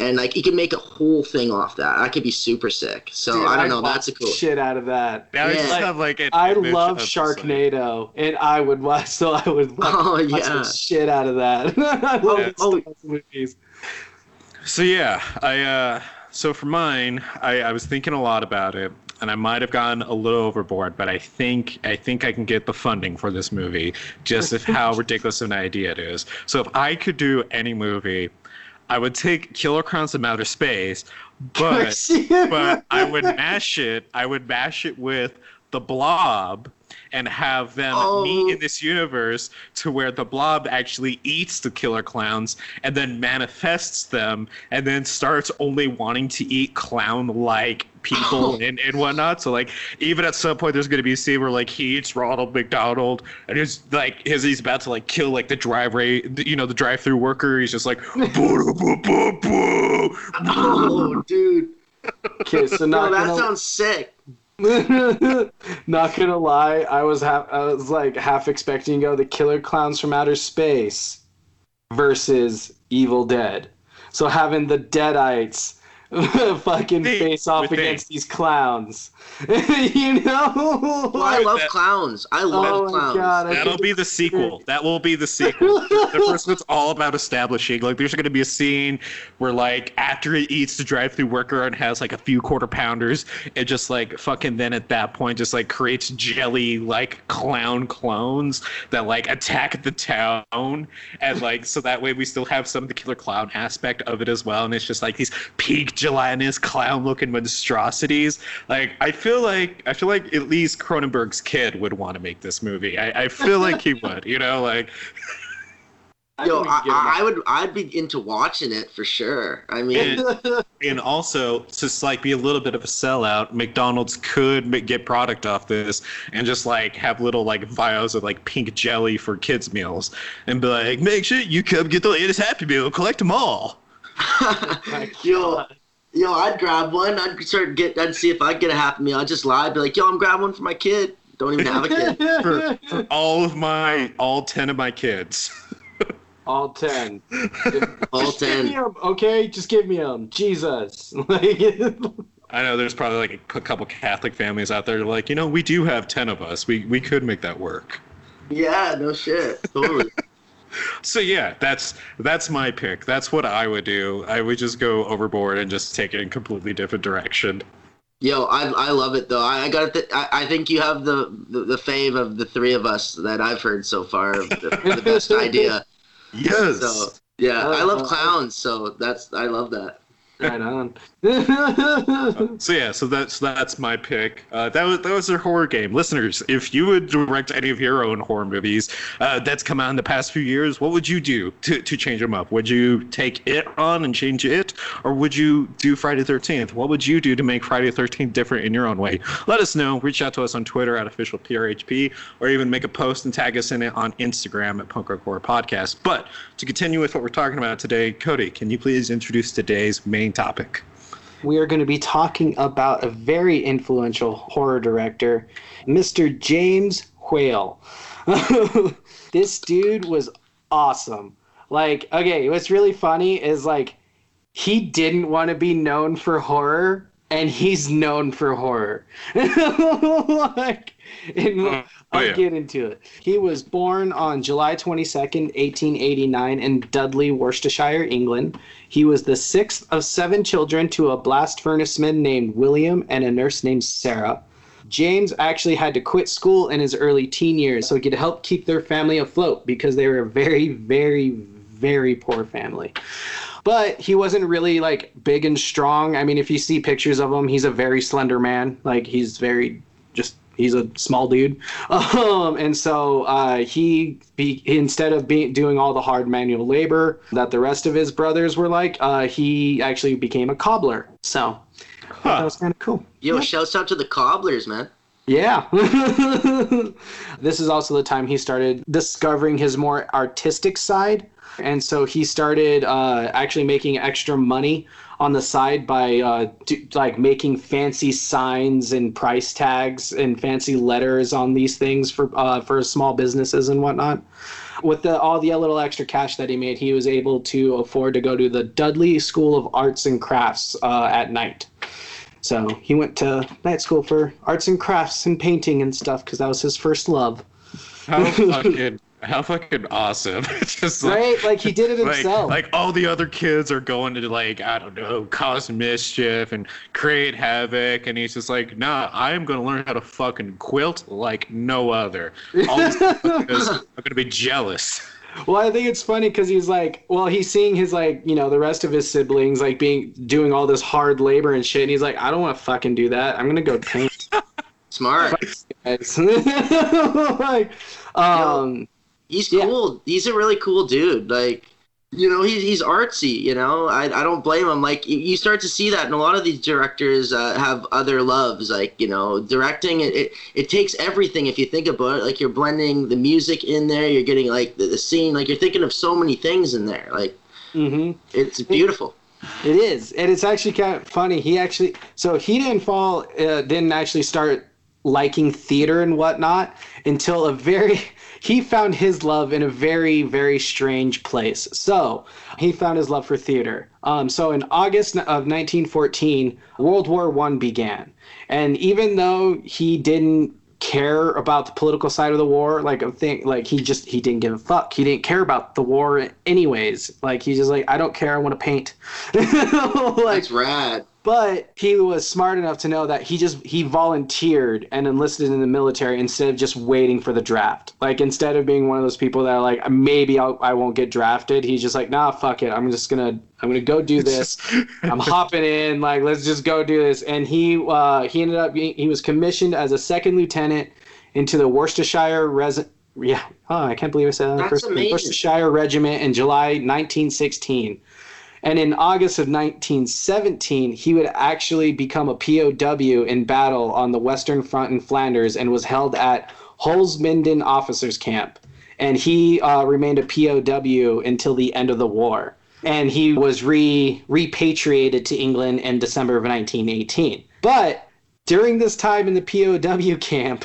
and like you can make a whole thing off that. I could be super sick. So Dude, I don't I'd know. That's a cool. shit out of that. Now I Yeah. just have like I love of just, Sharknado, and I would watch. So I would watch, Oh watch yeah. the shit out of that. I love Yeah. movies. So yeah, I uh so for mine, I, I was thinking a lot about it, and I might have gone a little overboard, but I think I think I can get the funding for this movie, just of how ridiculous of an idea it is. So if I could do any movie, I would take Killer Klowns from Outer Space, but but I would mash it. I would mash it with the Blob and have them Oh. meet in this universe to where the Blob actually eats the killer clowns and then manifests them and then starts only wanting to eat clown-like people and, and whatnot. So like even at some point there's gonna be a scene where like he eats Ronald McDonald and he's like as he's about to like kill like the drive you know the drive-through worker. He's just like boo boo boo boo boo. Oh, dude. Okay, so No, not that gonna, sounds sick. not gonna lie, I was half, I was like half expecting to go the Killer Klowns from Outer Space versus Evil Dead. So having the Deadites fucking Hey, face off with against these clowns, you know? Well, I love that- clowns. I oh love oh clowns. god! I That'll be the sequel. That will be the sequel. the first one's all about establishing. Like, there's going to be a scene where, like, after he eats the drive-through worker and has like a few quarter pounders, it just like fucking then at that point just like creates jelly like clown clones that like attack the town, and like so that way we still have some of the killer clown aspect of it as well. And it's just like these pink gelatinous clown-looking monstrosities. Like, I feel like I feel like at least Cronenberg's kid would want to make this movie. I, I feel like he would. You know, like. I Yo, think we can give I, I would, I'd be into watching it for sure. I mean, him and also to like be a little bit of a sellout mcdonald's could ma- get product off this and just like have little like vials of like pink jelly for kids meals and be like make sure you come get the latest happy meal collect them all yo, yo, I'd grab one. I'd start get. I'd see if I could get a happy meal. I'd just lie. I'd be like, yo, I'm grabbing one for my kid. Don't even have a kid. for, for all of my all 10 of my kids All ten. All Just give me ten. 'em, okay, just give me them. Jesus. I know there's probably like a couple catholic families out there like you know we do have 10 of us we we could make that work Yeah, no shit. Totally. So yeah, that's that's my pick. That's what I would do. I would just go overboard and just take it in a completely different direction. Yo, I, I love it though. I, I got th- I, I think you have the, the the fave of the three of us that I've heard so far. of The, the best idea. Yes. So yeah, I Uh, love clowns. So that's I love that. Right on. So yeah, so that's that's my pick. Uh, that was that was a horror game. Listeners, if you would direct any of your own horror movies uh, that's come out in the past few years, what would you do to, to change them up? Would you take it on and change it, or would you do Friday the Thirteenth? What would you do to make Friday the Thirteenth different in your own way? Let us know. Reach out to us on Twitter at official PRHP, or even make a post and tag us in it on Instagram at Punk Rock Horror Podcast. But to continue with what we're talking about today, Cody, can you please introduce today's main topic? we are going to be talking about a very influential horror director, Mr. James Whale. this dude was awesome. Like, okay, what's really funny is like he didn't want to be known for horror and he's known for horror. like, and we'll- Oh, I'll yeah. get into it. He was born on July 22nd, 1889, in Dudley, Worcestershire, England. He was the sixth of seven children to a blast furnaceman named William and a nurse named Sarah. James actually had to quit school in his early teen years so he could help keep their family afloat because they were a very, very, very poor family. But he wasn't really like big and strong. I mean, if you see pictures of him, he's a very slender man. Like he's very just he's a small dude. Um, and so uh, he be, instead of being doing all the hard manual labor that the rest of his brothers were like, uh, he actually became a cobbler. So that was kind of cool. Yo, shouts out to the cobblers, man. Yeah. this is also the time he started discovering his more artistic side. And so he started uh, actually making extra money on the side by uh, do, like making fancy signs and price tags and fancy letters on these things for uh, for small businesses and whatnot. With the, all the little extra cash that he made, he was able to afford to go to the Dudley School of Arts and Crafts uh, at night. So he went to night school for arts and crafts and painting and stuff because that was his first love. How fucking how fucking awesome! Just like, Right? Like he did it himself. like all the other kids are going to like I don't know cause mischief and create havoc, and he's just like, nah, I am gonna learn how to fucking quilt like no other. All these motherfuckers are gonna be jealous. well, I think it's funny because he's like, well, he's seeing his like, you know, the rest of his siblings like being doing all this hard labor and shit, and he's like, I don't want to fucking do that. I'm gonna go paint. Smart. like, um, He's Yeah. cool. He's a really cool dude. Like, you know, he's he's artsy. You know, I I don't blame him. Like, you, start to see that, and a lot of these directors uh, have other loves. Like, you know, directing it, it it takes everything. If you think about it, like you're blending the music in there, you're getting like the, the scene. Like you're thinking of so many things in there. Like mhm. it's beautiful. It is, and it's actually kind of funny. He actually, so he didn't fall, uh, didn't actually start liking theater and whatnot until a very, he found his love in a very, very strange place. So he found his love for theater. Um, so in August of 1914, World War One began, and even though he didn't care about the political side of the war like a thing like he just he didn't give a fuck he didn't care about the war anyways like he's just like i don't care i want to paint like That's rad. But he was smart enough to know that he just he volunteered and enlisted in the military instead of just waiting for the draft like instead of being one of those people that are like maybe I'll, i won't get drafted he's just like nah fuck it i'm just gonna i'm gonna go do this I'm hopping in, like let's just go do this. And he uh, he ended up being he was commissioned as a second lieutenant into the Worcestershire res yeah oh I can't believe I said that That's first amazing. Worcestershire Regiment in July 1916. And in August of 1917, he would actually become a POW in battle on the Western Front in Flanders and was held at Holzminden Officers Camp. And he uh, remained a POW until the end of the war. And he was re repatriated to England in December of 1918. But during this time in the POW camp,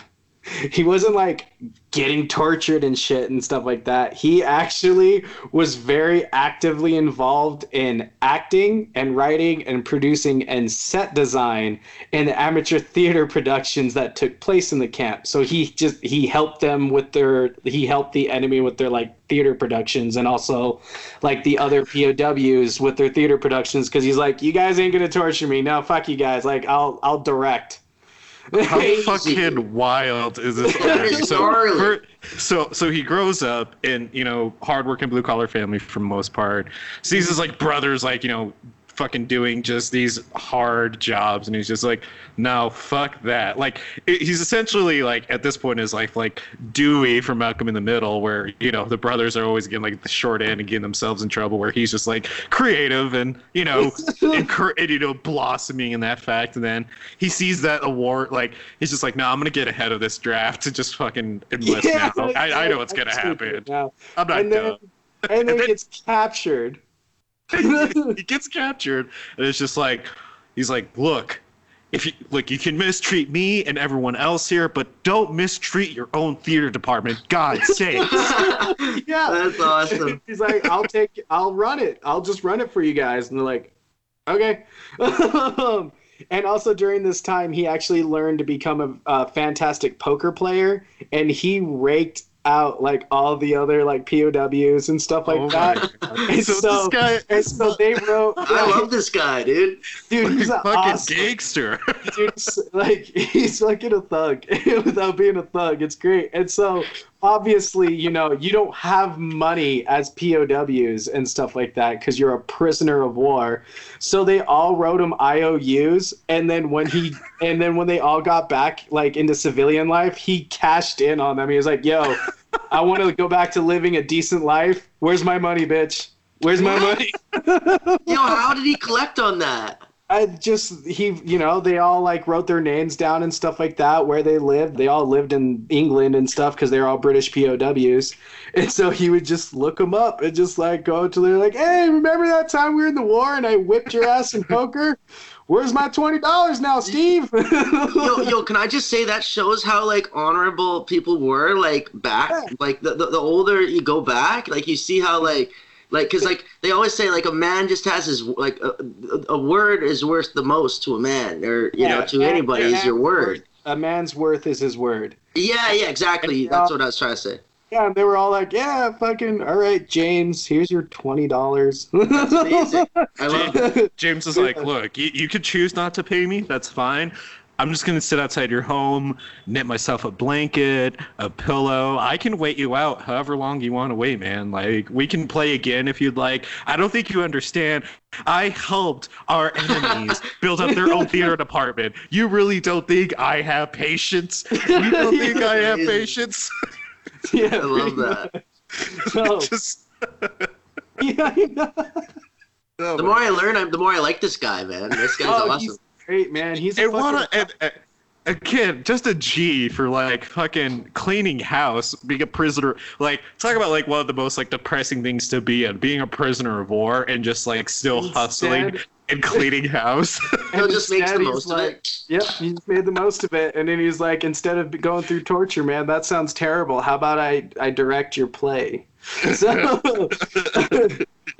he wasn't like getting tortured and shit and stuff like that. He actually was very actively involved in acting and writing and producing and set design in the amateur theater productions that took place in the camp. So he just he helped them with their he helped the enemy with their like theater productions and also like the other POWs with their theater productions cuz he's like you guys ain't going to torture me. No, fuck you guys. Like I'll I'll direct. How fucking wild is this? So, for- so, so he grows up in you know hardworking blue collar family for the most part. Sees his like brothers like you know fucking doing just these hard jobs, and he's just like, no, fuck that. Like it, he's essentially like at this point in his life like Dewey from Malcolm in the Middle, where you know the brothers are always getting like the short end and getting themselves in trouble, where he's just like creative and you know encour- and, you know blossoming in that fact and then he sees that award like he's just like no i'm gonna get ahead of this draft to just fucking enlist now I, I know what's gonna happen Now. i'm not And then, dumb and then then- gets captured. he gets captured and it's just like he's like look if you look you can mistreat me and everyone else here but don't mistreat your own theater department god sake yeah. That's awesome. He's like, I'll take, I'll run it. I'll just run it for you guys. And they're like, okay. and also during this time, he actually learned to become a, a fantastic poker player, and he raked out like all the other like POWs and stuff like Oh that. And so, so- this guy And so they wrote, I love this guy, dude. dude, he's like an fucking awesome, gangster. dude, like he's fucking a thug without being a thug. It's great. And so obviously, you know, you don't have money as POWs and stuff like that because you're a prisoner of war. So they all wrote him IOUs, and then when he and then when they all got back like into civilian life, he cashed in on them. He was like, "Yo, I want to go back to living a decent life. Where's my money, bitch? Where's my money?" Yo, how did he collect on that? I just he you know they all like wrote their names down and stuff like that where they lived. They all lived in England and stuff because they're all British POWs, and so he would just look them up and just like go to they're like, hey, remember that time we were in the war and I whipped your ass in poker? Where's my twenty dollars now, Steve? Yo, yo, can I just say that shows how like honorable people were like back, Yeah. like the, the the older you go back, like you see how like like because like they always say like a man just has his like a, a word is worth the most to a man or you know to and- anybody is your word. A man's worth is his word. Yeah, yeah, exactly. Yeah. That's um, what I was trying to say. Yeah, and they were all like, "Yeah, fucking all right, James. Here's your twenty dollars." That's amazing. I love. James is like, look, you, you could choose not to pay me. That's fine. I'm just gonna sit outside your home, knit myself a blanket, a pillow. I can wait you out however long you want to wait, man. Like we can play again if you'd like. I don't think you understand. I helped our enemies build up their own theater department. You really don't think I have patience? You don't think I have patience? yeah, I love that. So, just yeah, yeah. The more I learn, I'm, the more I like this guy, man. This guy's Oh, awesome. he's great, man. He's a and fucking- what a, and, and, again, just a G for like fucking cleaning house, being a prisoner. Like talk about like one of the most like depressing things to be in, being a prisoner of war and just like still Instead- hustling and cleaning house. He'll and just makes the he's most of like, it. Yep, he just made the most of it, and then he's like, instead of going through torture, man, that sounds terrible. How about I I direct your play? So,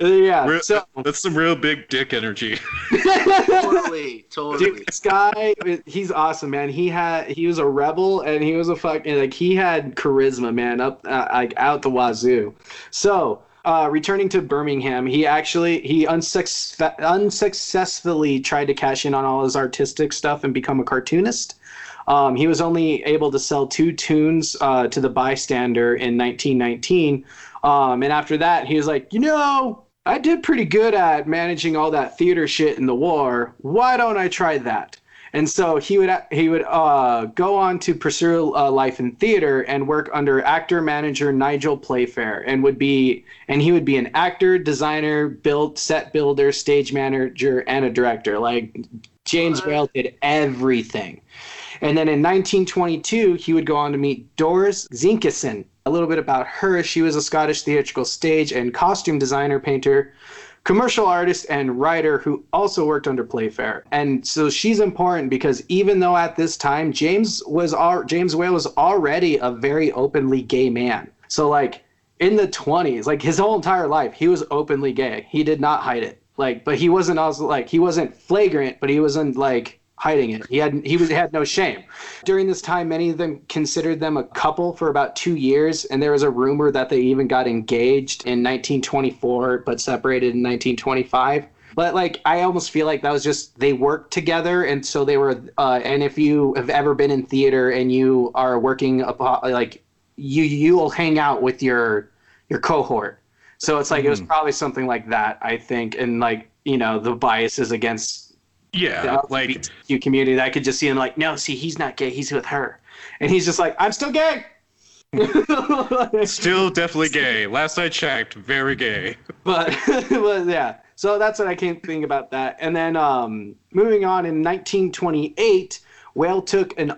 yeah. Real- So, That's some real big dick energy. Totally, totally. Dude, this guy, he's awesome, man. He had, he was a rebel, and he was a fucking like he had charisma, man, up uh, like out the wazoo. So, uh, returning to Birmingham, he actually he unsuccess- unsuccessfully tried to cash in on all his artistic stuff and become a cartoonist. Um, he was only able to sell two tunes uh, to the bystander in 1919. Um, and after that, he was like, you know, I did pretty good at managing all that theater shit in the war. Why don't I try that? And so he would he would uh, go on to pursue uh, life in theater and work under actor manager Nigel Playfair, and would be and he would be an actor, designer, build set builder, stage manager, and a director. Like James? Whale did everything. And then in 1922, he would go on to meet Doris Zinkeisen. A little bit about her. She was a Scottish theatrical stage and costume designer, painter, commercial artist, and writer who also worked under Playfair. And so she's important because even though at this time James was al- James Whale was already a very openly gay man. So like in the 20s, like his whole entire life, he was openly gay. He did not hide it. Like, but he wasn't also like he wasn't flagrant, but he wasn't like hiding it. He had he was had no shame. During this time, many of them considered them a couple for about two years, and there was a rumor that they even got engaged in 1924, but separated in 1925. But like, I almost feel like that was just they worked together, and so they were. Uh, and if you have ever been in theater and you are working upon, like, you you will hang out with your your cohort. So it's like it was Mhm. probably something like that, I think, and like you know the biases against Yeah, like you community that I could just see him like, no, see, he's not gay, he's with her, and he's just like, I'm still gay. still definitely gay. Last I checked, very gay. but, but yeah, so that's what I can't think about that. And then um, moving on in 1928, Whale took an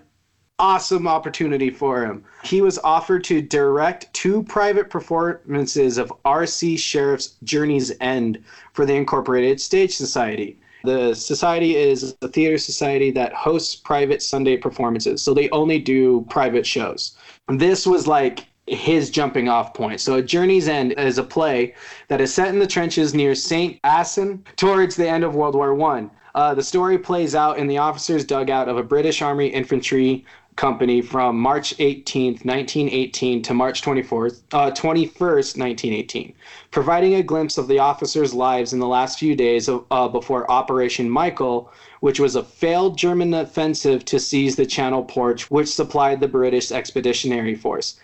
awesome opportunity for him. He was offered to direct two private performances of R.C. Sherriff's Journey's End for the Incorporated Stage Society. The society is a theater society that hosts private Sunday performances, so they only do private shows. This was like his jumping off point. So, A Journey's End is a play that is set in the trenches near St. Assen towards the end of World War One. Uh, the story plays out in the officer's dugout of a British Army infantry company from March 18th, 1918 to March 24th, uh, 21st, 1918, providing a glimpse of the officers' lives in the last few days of, uh, before Operation Michael, which was a failed German offensive to seize the Channel ports, which supplied the British Expeditionary Force.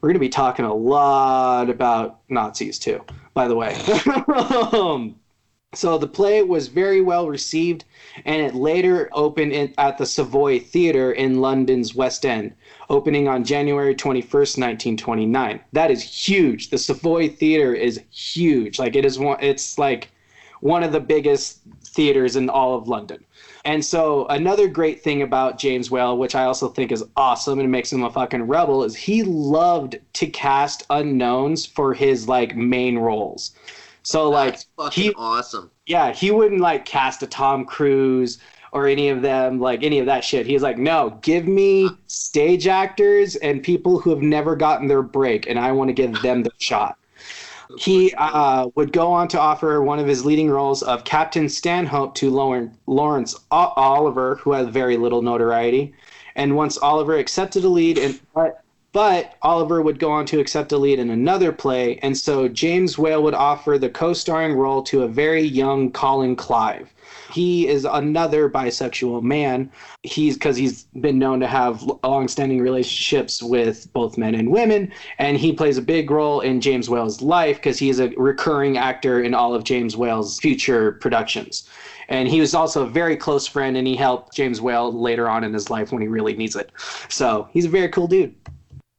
We're going to be talking a lot about Nazis too, by the way. Um, so the play was very well received, and it later opened in, at the Savoy Theatre in London's West End, opening on January 21st, 1929. That is huge. The Savoy Theatre is huge. Like it is one. It's like one of the biggest theaters in all of London. And so another great thing about James Whale, which I also think is awesome and makes him a fucking rebel, is he loved to cast unknowns for his like main roles. So like fucking he awesome. yeah, he wouldn't like cast a Tom Cruise or any of them, like any of that shit. He's like, no, give me stage actors and people who have never gotten their break, and I want to give them the shot. He uh, would go on to offer one of his leading roles of Captain Stanhope to Laurence O- Olivier, who had very little notoriety. And once Oliver accepted a lead, in, but Olivier would go on to accept a lead in another play, and so James Whale would offer the co-starring role to a very young Colin Clive. He is another bisexual man. He's because he's been known to have long-standing relationships with both men and women, and he plays a big role in James Whale's life because he is a recurring actor in all of James Whale's future productions. And he was also a very close friend, and he helped James Whale later on in his life when he really needs it. So he's a very cool dude.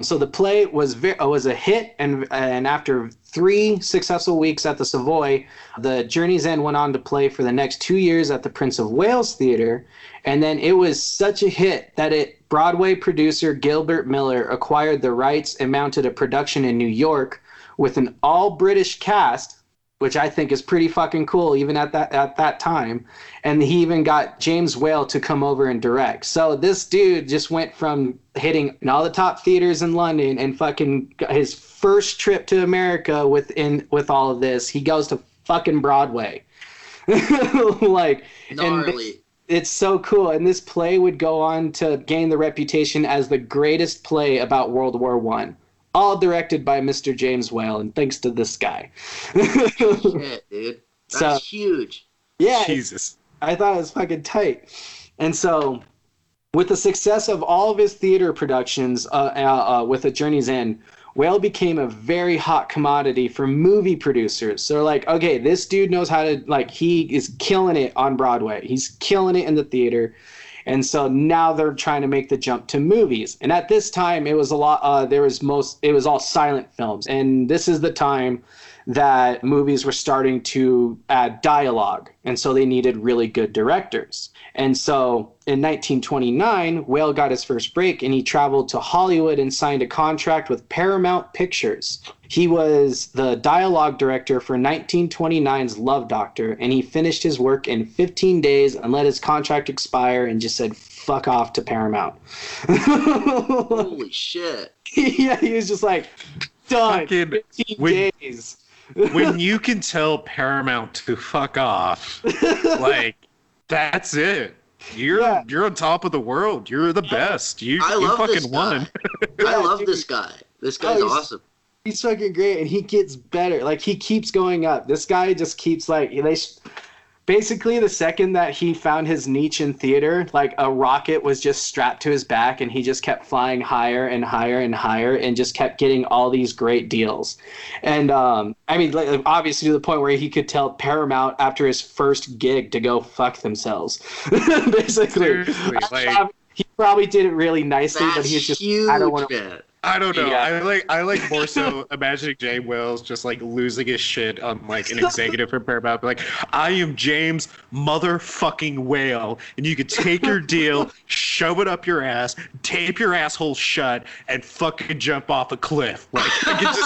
So the play was ve- uh, was a hit, and and after three successful weeks at the Savoy, the Journey's End went on to play for the next two years at the Prince of Wales Theatre, and then it was such a hit that it Broadway producer Gilbert Miller acquired the rights and mounted a production in New York with an all British cast, which I think is pretty fucking cool even at that at that time. And he even got James Whale to come over and direct. So this dude just went from hitting all the top theaters in London and fucking got his first trip to America within with all of this. He goes to fucking Broadway. like and Gnarly. it's so cool and this play would go on to gain the reputation as the greatest play about world war one all directed by mr james whale and thanks to this guy Shit, dude. That's So- huge. yeah Jesus. i thought it was fucking tight and so with the success of all of his theater productions uh, uh, uh, with a journey's end whale became a very hot commodity for movie producers so they're like okay this dude knows how to like he is killing it on broadway he's killing it in the theater and so now they're trying to make the jump to movies. And at this time it was a lot uh, there was most it was all silent films. And this is the time that movies were starting to add dialogue. And so they needed really good directors and so in 1929 whale got his first break and he traveled to hollywood and signed a contract with paramount pictures. He was the dialogue director for 1929's love doctor and he finished his work in 15 days and let his contract expire and just said fuck off to paramount. Holy shit. yeah he was just like done Fucking 15 when- days. when you can tell Paramount to fuck off, like that's it. You're Yeah. you're on top of the world. You're the best. You, I you love fucking this guy. won. I love this guy. This guy's Oh, he's- awesome. he's fucking great and he gets better like he keeps going up this guy just keeps like they basically the second that he found his niche in theater like a rocket was just strapped to his back and he just kept flying higher and higher and higher and just kept getting all these great deals. And um i mean like, obviously to the point where he could tell paramount after his first gig to go fuck themselves. Basically. Seriously, like- he probably did it really nicely but That's he was just huge, i don't want to. I don't know. Yeah. I like I like more so imagining James Wells just like losing his shit on like an executive for Paramount. Like, I am James motherfucking Whale, and you could take your deal, shove it up your ass, tape your asshole shut, and fucking jump off a cliff. Like, I just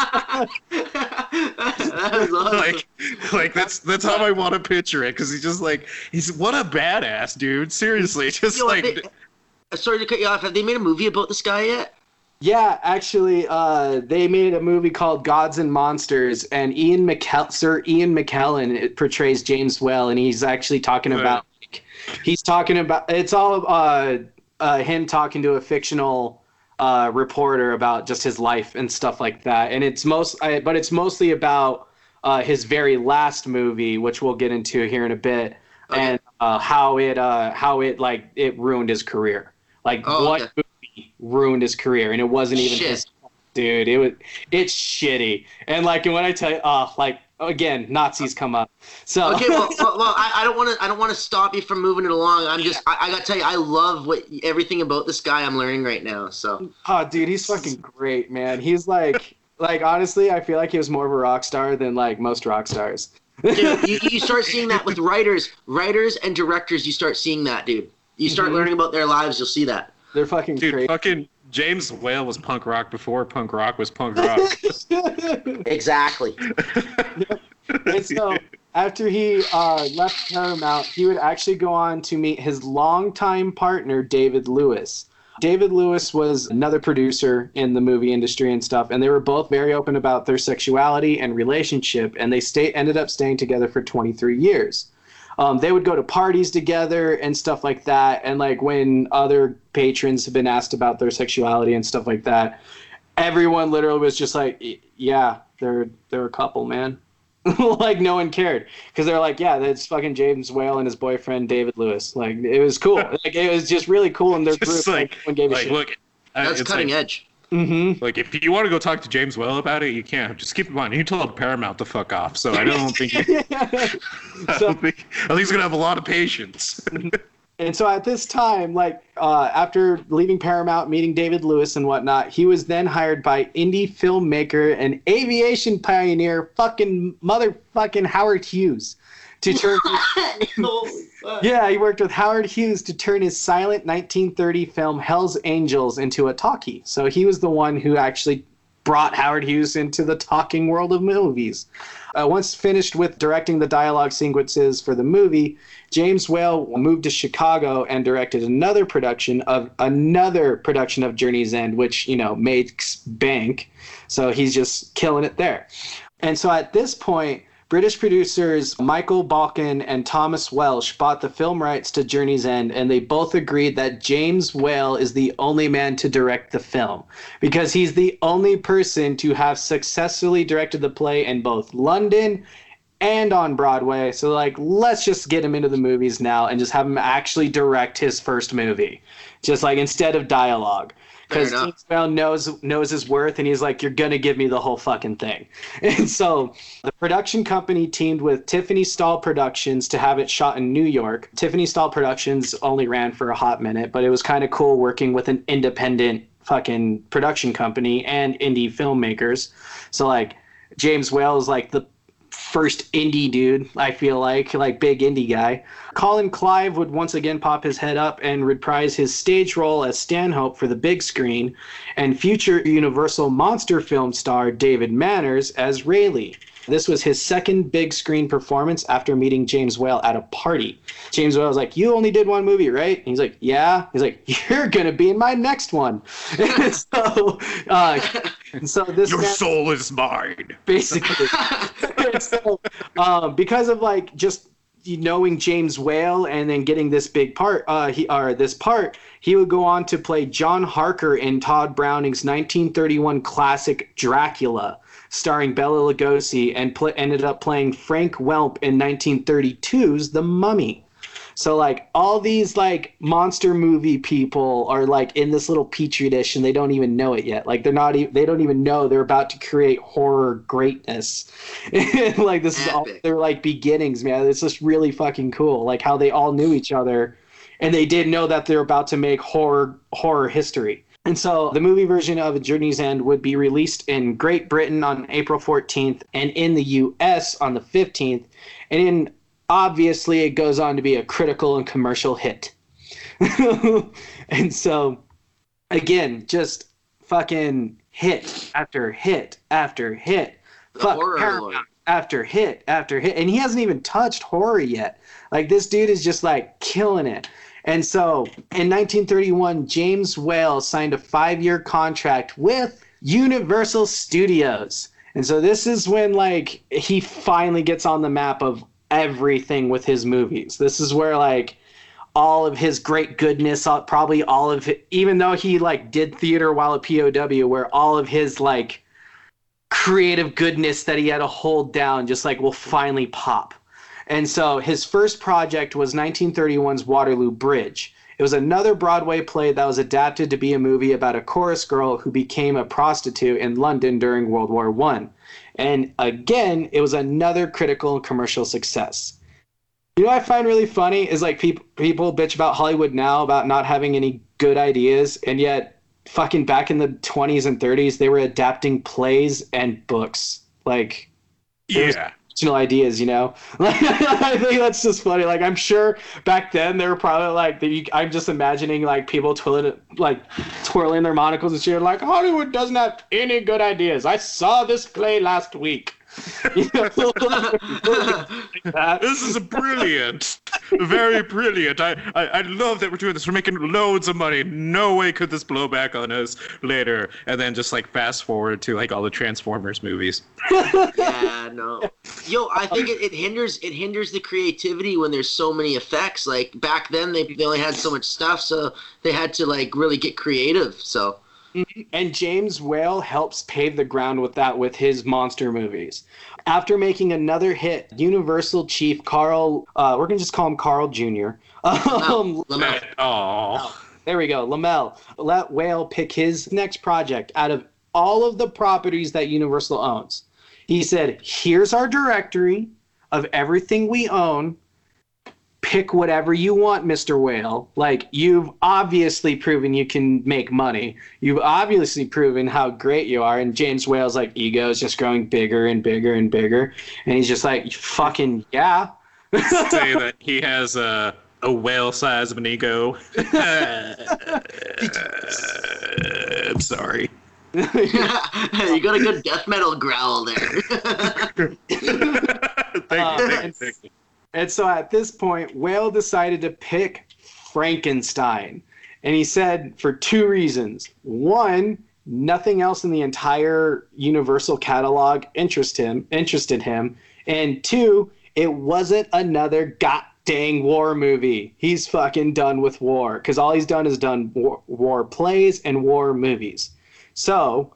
that is awesome. like like that's that's how I want to picture it because he's just like he's what a badass dude. Seriously, just Yo, like. they- sorry to cut you off. Have they made a movie about this guy yet? Yeah, actually, uh, they made a movie called Gods and Monsters, and Ian McKell- Sir Ian McKellen it portrays James Whale, and he's actually talking Right. about like he's talking about it's all uh, uh, him talking to a fictional uh, reporter about just his life and stuff like that, and it's most I, but it's mostly about uh, his very last movie, which we'll get into here in a bit, Okay. and uh, how it uh, how it like it ruined his career, like Oh, what okay. Ruined his career, and it wasn't even Shit. his dude. It was it's shitty. And like, and when I tell you, uh, like again, Nazis come up. So Okay, well, well, well I, don't want to. I don't want to stop you from moving it along. I'm just. I, I gotta tell you, I love what everything about this guy I'm learning right now. So oh, dude, he's fucking great, man. He's like, like honestly, I feel like he was more of a rock star than like most rock stars. dude, you, you start seeing that with writers, writers and directors. You start seeing that, dude. You start Mhm. learning about their lives. You'll see that. They're fucking Dude, great. fucking James Whale was punk rock before punk rock was punk rock. Exactly. and so after he uh, left Paramount, he would actually go on to meet his longtime partner, David Lewis. David Lewis was another producer in the movie industry and stuff, and they were both very open about their sexuality and relationship, and they stay, ended up staying together for 23 years. Um, they would go to parties together and stuff like that, and like when other patrons have been asked about their sexuality and stuff like that, everyone literally was just like, "Yeah, they're they're a couple, man." like no one cared because they're like, yeah, that's fucking James Whale and his boyfriend David Lewis. Like it was cool. like it was just really cool in their Just group. like, one gave a like shit. look, That's cutting like, edge. Mm-hmm. Like if you want to go talk to James Whale about it, you can. Just keep in mind, he told Paramount to fuck off. So I don't think. I So- don't think, I think he's gonna have a lot of patience. And so at this time, like uh, after leaving Paramount, meeting David Lewis and whatnot, he was then hired by indie filmmaker and aviation pioneer, fucking motherfucking Howard Hughes, to turn. Yeah, he worked with Howard Hughes to turn his silent 1930 film Hell's Angels into a talkie. So he was the one who actually brought Howard Hughes into the talking world of movies. Uh, once finished with directing the dialogue sequences for the movie, James Whale moved to Chicago and directed another production of another production of Journey's End, which you know makes bank. So he's just killing it there. And so at this point, British producers Michael Balcon and Thomas Welsh bought the film rights to Journey's End, and they both agreed that James Whale is the only man to direct the film because he's the only person to have successfully directed the play in both London and on Broadway. So, like, let's just get him into the movies now and just have him actually direct his first movie, just like instead of dialogue. Because Whale knows knows his worth, and he's like, "You're gonna give me the whole fucking thing." And so, the production company teamed with Tiffany Stahl Productions to have it shot in New York. Tiffany Stahl Productions only ran for a hot minute, but it was kind of cool working with an independent fucking production company and indie filmmakers. So like James Whale is like the first indie dude, I feel like, like big indie guy. Colin Clive would once again pop his head up and reprise his stage role as Stanhope for the big screen, and future Universal monster film star David Manners as Raleigh. This was his second big screen performance after meeting James Whale at a party. James Whale was like, You only did one movie, right? And he's like, Yeah. He's like, You're going to be in my next one. And so, uh, and so this Your man- soul is mine. basically. so, um, because of like just knowing James Whale and then getting this big part, uh, he or this part, he would go on to play John Harker in Tod Browning's 1931 classic Dracula, starring Bela Lugosi, and pl- ended up playing Frank Whemple in 1932's The Mummy. So like all these like monster movie people are like in this little petri dish and they don't even know it yet. Like they're not even they don't even know they're about to create horror greatness. like this is all Epic. their like beginnings, man. It's just really fucking cool. Like how they all knew each other and they didn't know that they're about to make horror horror history. And so the movie version of A Journey's End would be released in Great Britain on April 14th and in the US on the 15th. And in obviously it goes on to be a critical and commercial hit. and so again, just fucking hit after hit after hit. The Fuck horror Paramount lord. after hit after hit. And he hasn't even touched horror yet. Like this dude is just like killing it. And so in 1931, James Whale signed a five year contract with Universal Studios. And so this is when like he finally gets on the map of everything with his movies. This is where like all of his great goodness, probably all of it, even though he like did theater while a POW, where all of his like creative goodness that he had to hold down just like will finally pop. And so his first project was 1931's Waterloo Bridge. It was another Broadway play that was adapted to be a movie about a chorus girl who became a prostitute in London during World War One. And again, it was another critical and commercial success. You know what I find really funny is like people people bitch about Hollywood now about not having any good ideas, and yet fucking back in the 20s and 30s they were adapting plays and books. Like Yeah. Original ideas, you know. Like, I think that's just funny. Like I'm sure back then they were probably like I'm just imagining like people twirling like twirling their monocles and shit. Like Hollywood doesn't have any good ideas. I saw this play last week. This is brilliant. Very brilliant. I, I, I love that we're doing this. We're making loads of money. No way could this blow back on us later. And then just like fast forward to like all the Transformers movies. yeah, no. Yo, I think it, it hinders it hinders the creativity when there's so many effects. Like back then, they, they only had so much stuff, so they had to like really get creative. So And James Whale helps pave the ground with that with his monster movies. After making another hit, Universal chief Carl, uh, we're gonna just call him Carl Jr. Um, Laemmle, Oh. There we go. Laemmle. Let Whale pick his next project out of all of the properties that Universal owns. He said, Here's our directory of everything we own. Pick whatever you want, Mr. Whale. Like, you've obviously proven you can make money. You've obviously proven how great you are. And James Whale's like, ego is just growing bigger and bigger and bigger. And he's just like, fucking yeah. Say that he has a, a whale size of an ego. I'm sorry. you got a good death metal growl there. thank you. Uh, Thank you. Thank you. And so at this point, Whale decided to pick Frankenstein. And he said for two reasons. One, nothing else in the entire Universal catalog interest him, interested him. And two, it wasn't another god dang war movie. He's fucking done with war because all he's done is done war, war plays and war movies. So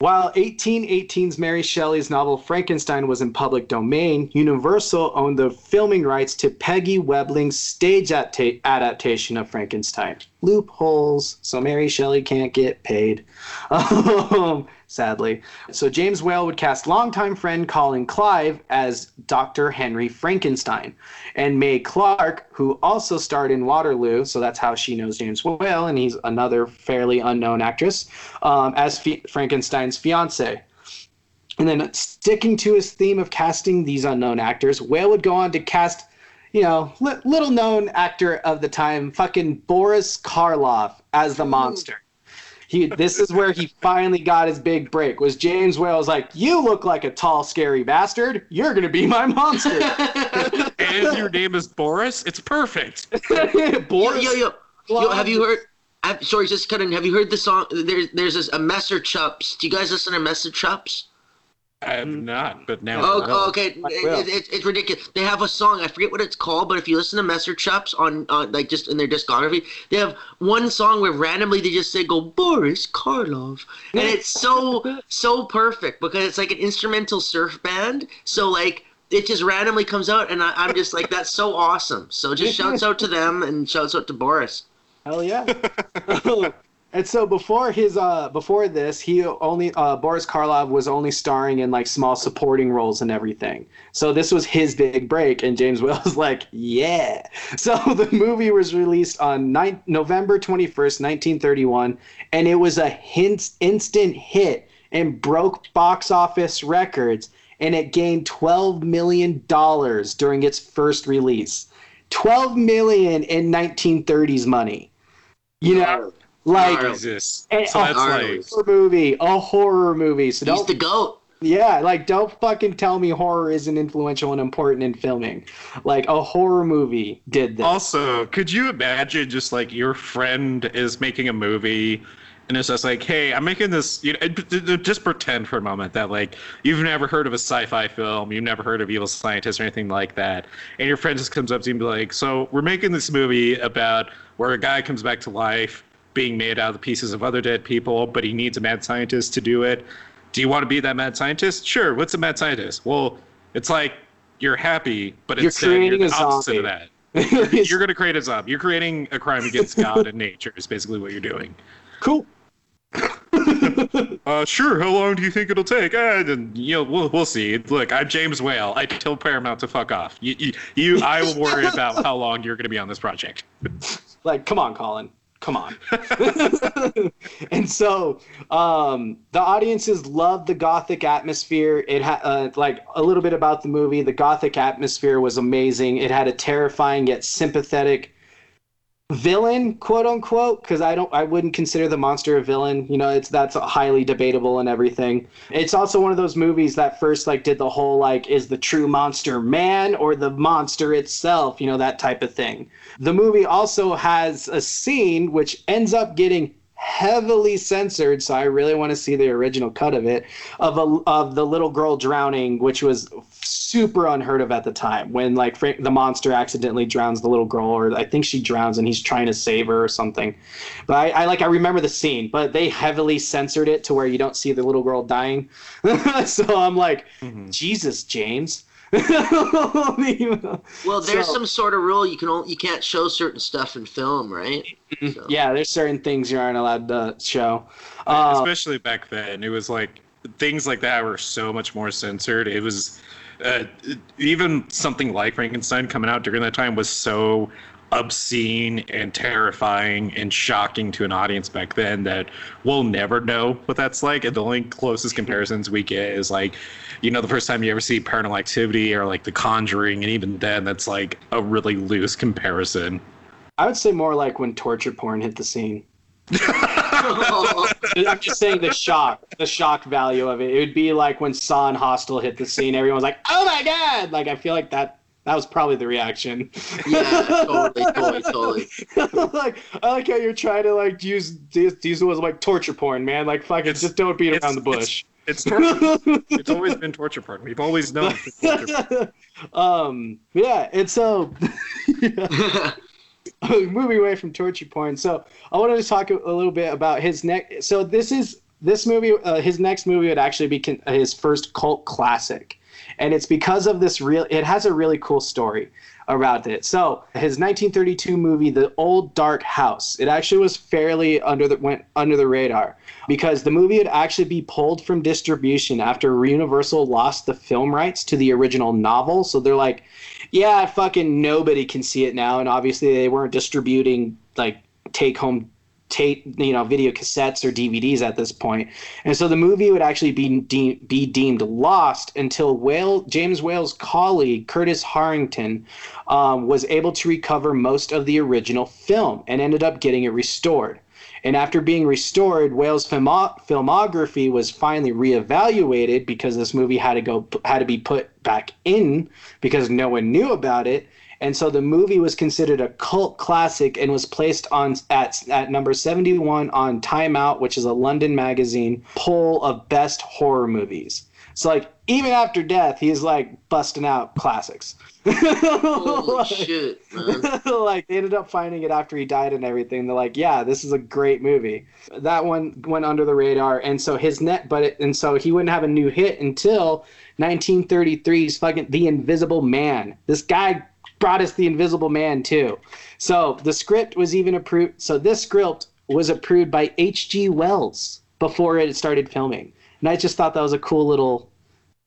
while 1818's Mary Shelley's novel Frankenstein was in public domain, Universal owned the filming rights to Peggy Webling's stage adapta- adaptation of Frankenstein. Loopholes, so Mary Shelley can't get paid. Um, sadly. So James Whale would cast longtime friend Colin Clive as Dr. Henry Frankenstein. And Mae Clarke, who also starred in Waterloo, so that's how she knows James Whale, and he's another fairly unknown actress, um, as F- Frankenstein's fiance. And then sticking to his theme of casting these unknown actors, Whale would go on to cast, you know, li- little known actor of the time, fucking Boris Karloff as the monster. He, this is where he finally got his big break. Was James Whale was like, "You look like a tall, scary bastard. You're gonna be my monster." And your name is Boris? It's perfect. Boris yo, yo, yo, have you heard? I'm sorry, just cutting. Have you heard the song? There's there's this a Messer Chups. Do you guys listen to Messer Chups? I have mm-hmm. not, but now. Oh, I know. okay. I It, it, it's it's ridiculous. They have a song. I forget what it's called, but if you listen to Messer Chups on, on like just in their discography, they have one song where randomly they just say go Boris Karloff, and it's so so perfect because it's like an instrumental surf band. So like it just randomly comes out, and I, I'm just like that's so awesome. So just shouts out to them and shouts out to Boris. Hell yeah. and so before his uh before this, he only uh Boris Karloff was only starring in like small supporting roles and everything. So this was his big break and James Whale was like, "Yeah." So the movie was released on 9, November 21st, 1931, and it was a hint, instant hit and broke box office records and it gained 12 million dollars during its first release. 12 million in 1930s money. You know, like Gnarly. Jesus. Eh, So that's like. horror movie, a horror movie. So He's don't, the goat. yeah, like don't fucking tell me horror isn't influential and important in filming. Like a horror movie did this. Also, could you imagine just like your friend is making a movie and it's just like, hey, I'm making this. You know, just pretend for a moment that like you've never heard of a sci-fi film, you've never heard of evil scientists or anything like that, and your friend just comes up to you and be like, so we're making this movie about where a guy comes back to life, being made out of the pieces of other dead people, but he needs a mad scientist to do it. Do you want to be that mad scientist? Sure. What's a mad scientist? Well, it's like you're happy, but You're instead you're the opposite zombie. of that. You're going to create a zombie. You're creating a crime against God and nature. Is basically what you're doing. cool. Uh, sure. How long do you think it'll take? Uh, and, you know, we'll, we'll see. Look, I'm James Whale. I tell Paramount to fuck off. You, you, you I will worry about how long you're going to be on this project. like come on colin come on. And so um the audiences loved the gothic atmosphere. It had uh, like a little bit about the movie. The gothic atmosphere was amazing. It had a terrifying yet sympathetic villain quote unquote because i don't i wouldn't consider the monster a villain you know it's that's highly debatable and everything. It's also one of those movies that first like did the whole like is the true monster man or the monster itself you know that type of thing. The movie also has a scene which ends up getting heavily censored so i really want to see the original cut of it of a of the little girl drowning which was super unheard of at the time when like Frank, the monster accidentally drowns the little girl or i think she drowns and he's trying to save her or something. But i, I like i remember the scene but they heavily censored it to where you don't see the little girl dying. So i'm like mm-hmm. jesus james Well, there's So- some sort of rule you can only, you can't show certain stuff in film, right? So- yeah there's certain things you aren't allowed to show uh, Especially back then, it was like things like that were so much more censored. It was uh, even something like Frankenstein coming out during that time was so obscene and terrifying and shocking to an audience back then that we'll never know what that's like. And the only closest comparisons we get is like, you know, the first time you ever see Paranormal Activity or like The Conjuring, and even then, that's like a really loose comparison. i would say more like when torture porn hit the scene I'm just saying the shock, the shock value of it. It would be like when Saw and Hostel hit the scene. Everyone's like, "Oh my god!" Like I feel like that. That was probably the reaction. yeah, totally, totally, totally. like I like how you're trying to like use use use it as like torture porn, man. Like fuck it, just don't beat around the bush. It's torture. it's always been torture porn. We've always known. it's torture porn. um yeah and so moving away from torture porn so i wanted to talk a, a little bit about his next so this is this movie uh, his next movie would actually be con- his first cult classic and it's because of this real it has a really cool story about it. So his 1932 movie the old dark house it actually was fairly under the went under the radar because the movie would actually be pulled from distribution after universal lost the film rights to the original novel. So they're like yeah fucking nobody can see it now. And obviously they weren't distributing like take home tape, you know, video cassettes or DVDs at this point. And so the movie would actually be de- be deemed lost until Whale James Whale's colleague Curtis Harrington um, was able to recover most of the original film and ended up getting it restored. And after being restored, Whale's filmo- filmography was finally reevaluated because this movie had to go had to be put back in because no one knew about it. And so the movie was considered a cult classic and was placed on at, at number 71 on Time Out, which is a London magazine poll of best horror movies. So like even after death, he's like busting out classics. Holy Like- shit, man. like they ended up finding it after he died and everything. They're like, yeah, this is a great movie. That one went under the radar, and so his net, but it, and so he wouldn't have a new hit until 1933's fucking The Invisible Man. This guy brought us The Invisible Man too. So the script was even approved. So this script was approved by H.G. Wells before it started filming, and I just thought that was a cool little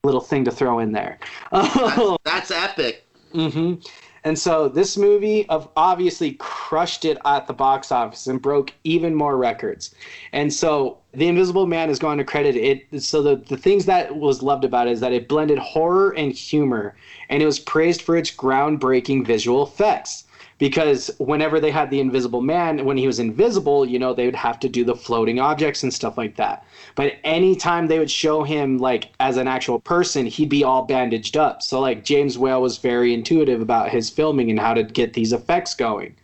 little thing to throw in there. That's epic. hmm And so this movie of obviously crushed it at the box office and broke even more records. And so The Invisible Man is going to credit it. So the, the things that was loved about it is that it blended horror and humor, and it was praised for its groundbreaking visual effects. Because whenever they had the Invisible Man, when he was invisible, you know, they would have to do the floating objects and stuff like that. But anytime they would show him like as an actual person, he'd be all bandaged up. So like James Whale was very intuitive about his filming and how to get these effects going.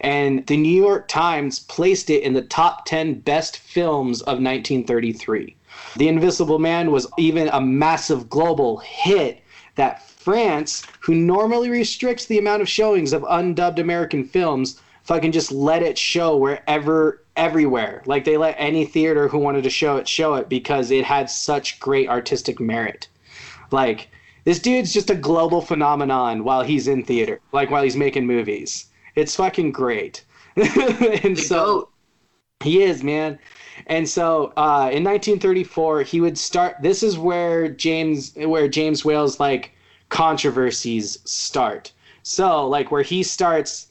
And the New York Times placed it in the top 10 best films of 1933. The Invisible Man was even a massive global hit that France, who normally restricts the amount of showings of undubbed American films, fucking just let it show wherever everywhere. Like they let any theater who wanted to show it show it because it had such great artistic merit. Like this dude's just a global phenomenon while he's in theater, like while he's making movies. It's fucking great. and so he is, man. And so uh, in 1934, he would start. This is where James, where James Whale's like controversies start. So like where he starts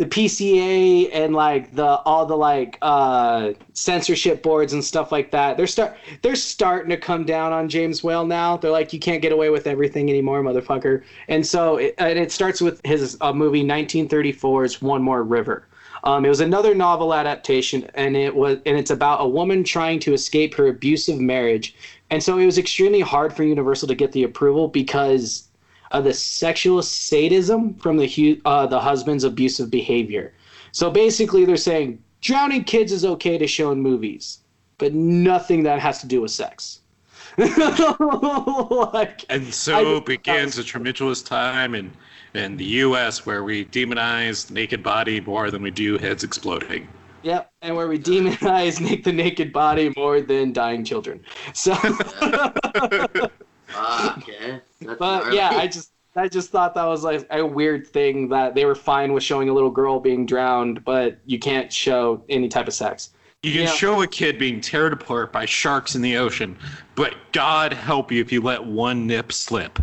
the PCA and like the all the like uh, censorship boards and stuff like that. They're start they're starting to come down on James Whale now. They're like, you can't get away with everything anymore, motherfucker. And so it, and it starts with his uh, movie 1934's One More River. Um, it was another novel adaptation, and it was and it's about a woman trying to escape her abusive marriage. And so it was extremely hard for Universal to get the approval because of the sexual sadism from the hu- uh, the husband's abusive behavior. So basically, they're saying drowning kids is okay to show in movies, but nothing that has to do with sex. like, And so just- begins a tumultuous time in, in the U.S. where we demonize naked body more than we do heads exploding. Yep, and where we demonize the naked body more than dying children. So, Ah, okay. That's but gnarly. yeah, I just I just thought that was like a weird thing that they were fine with showing a little girl being drowned, but you can't show any type of sex. You can Yeah. show a kid being teared apart by sharks in the ocean, but God help you if you let one nip slip.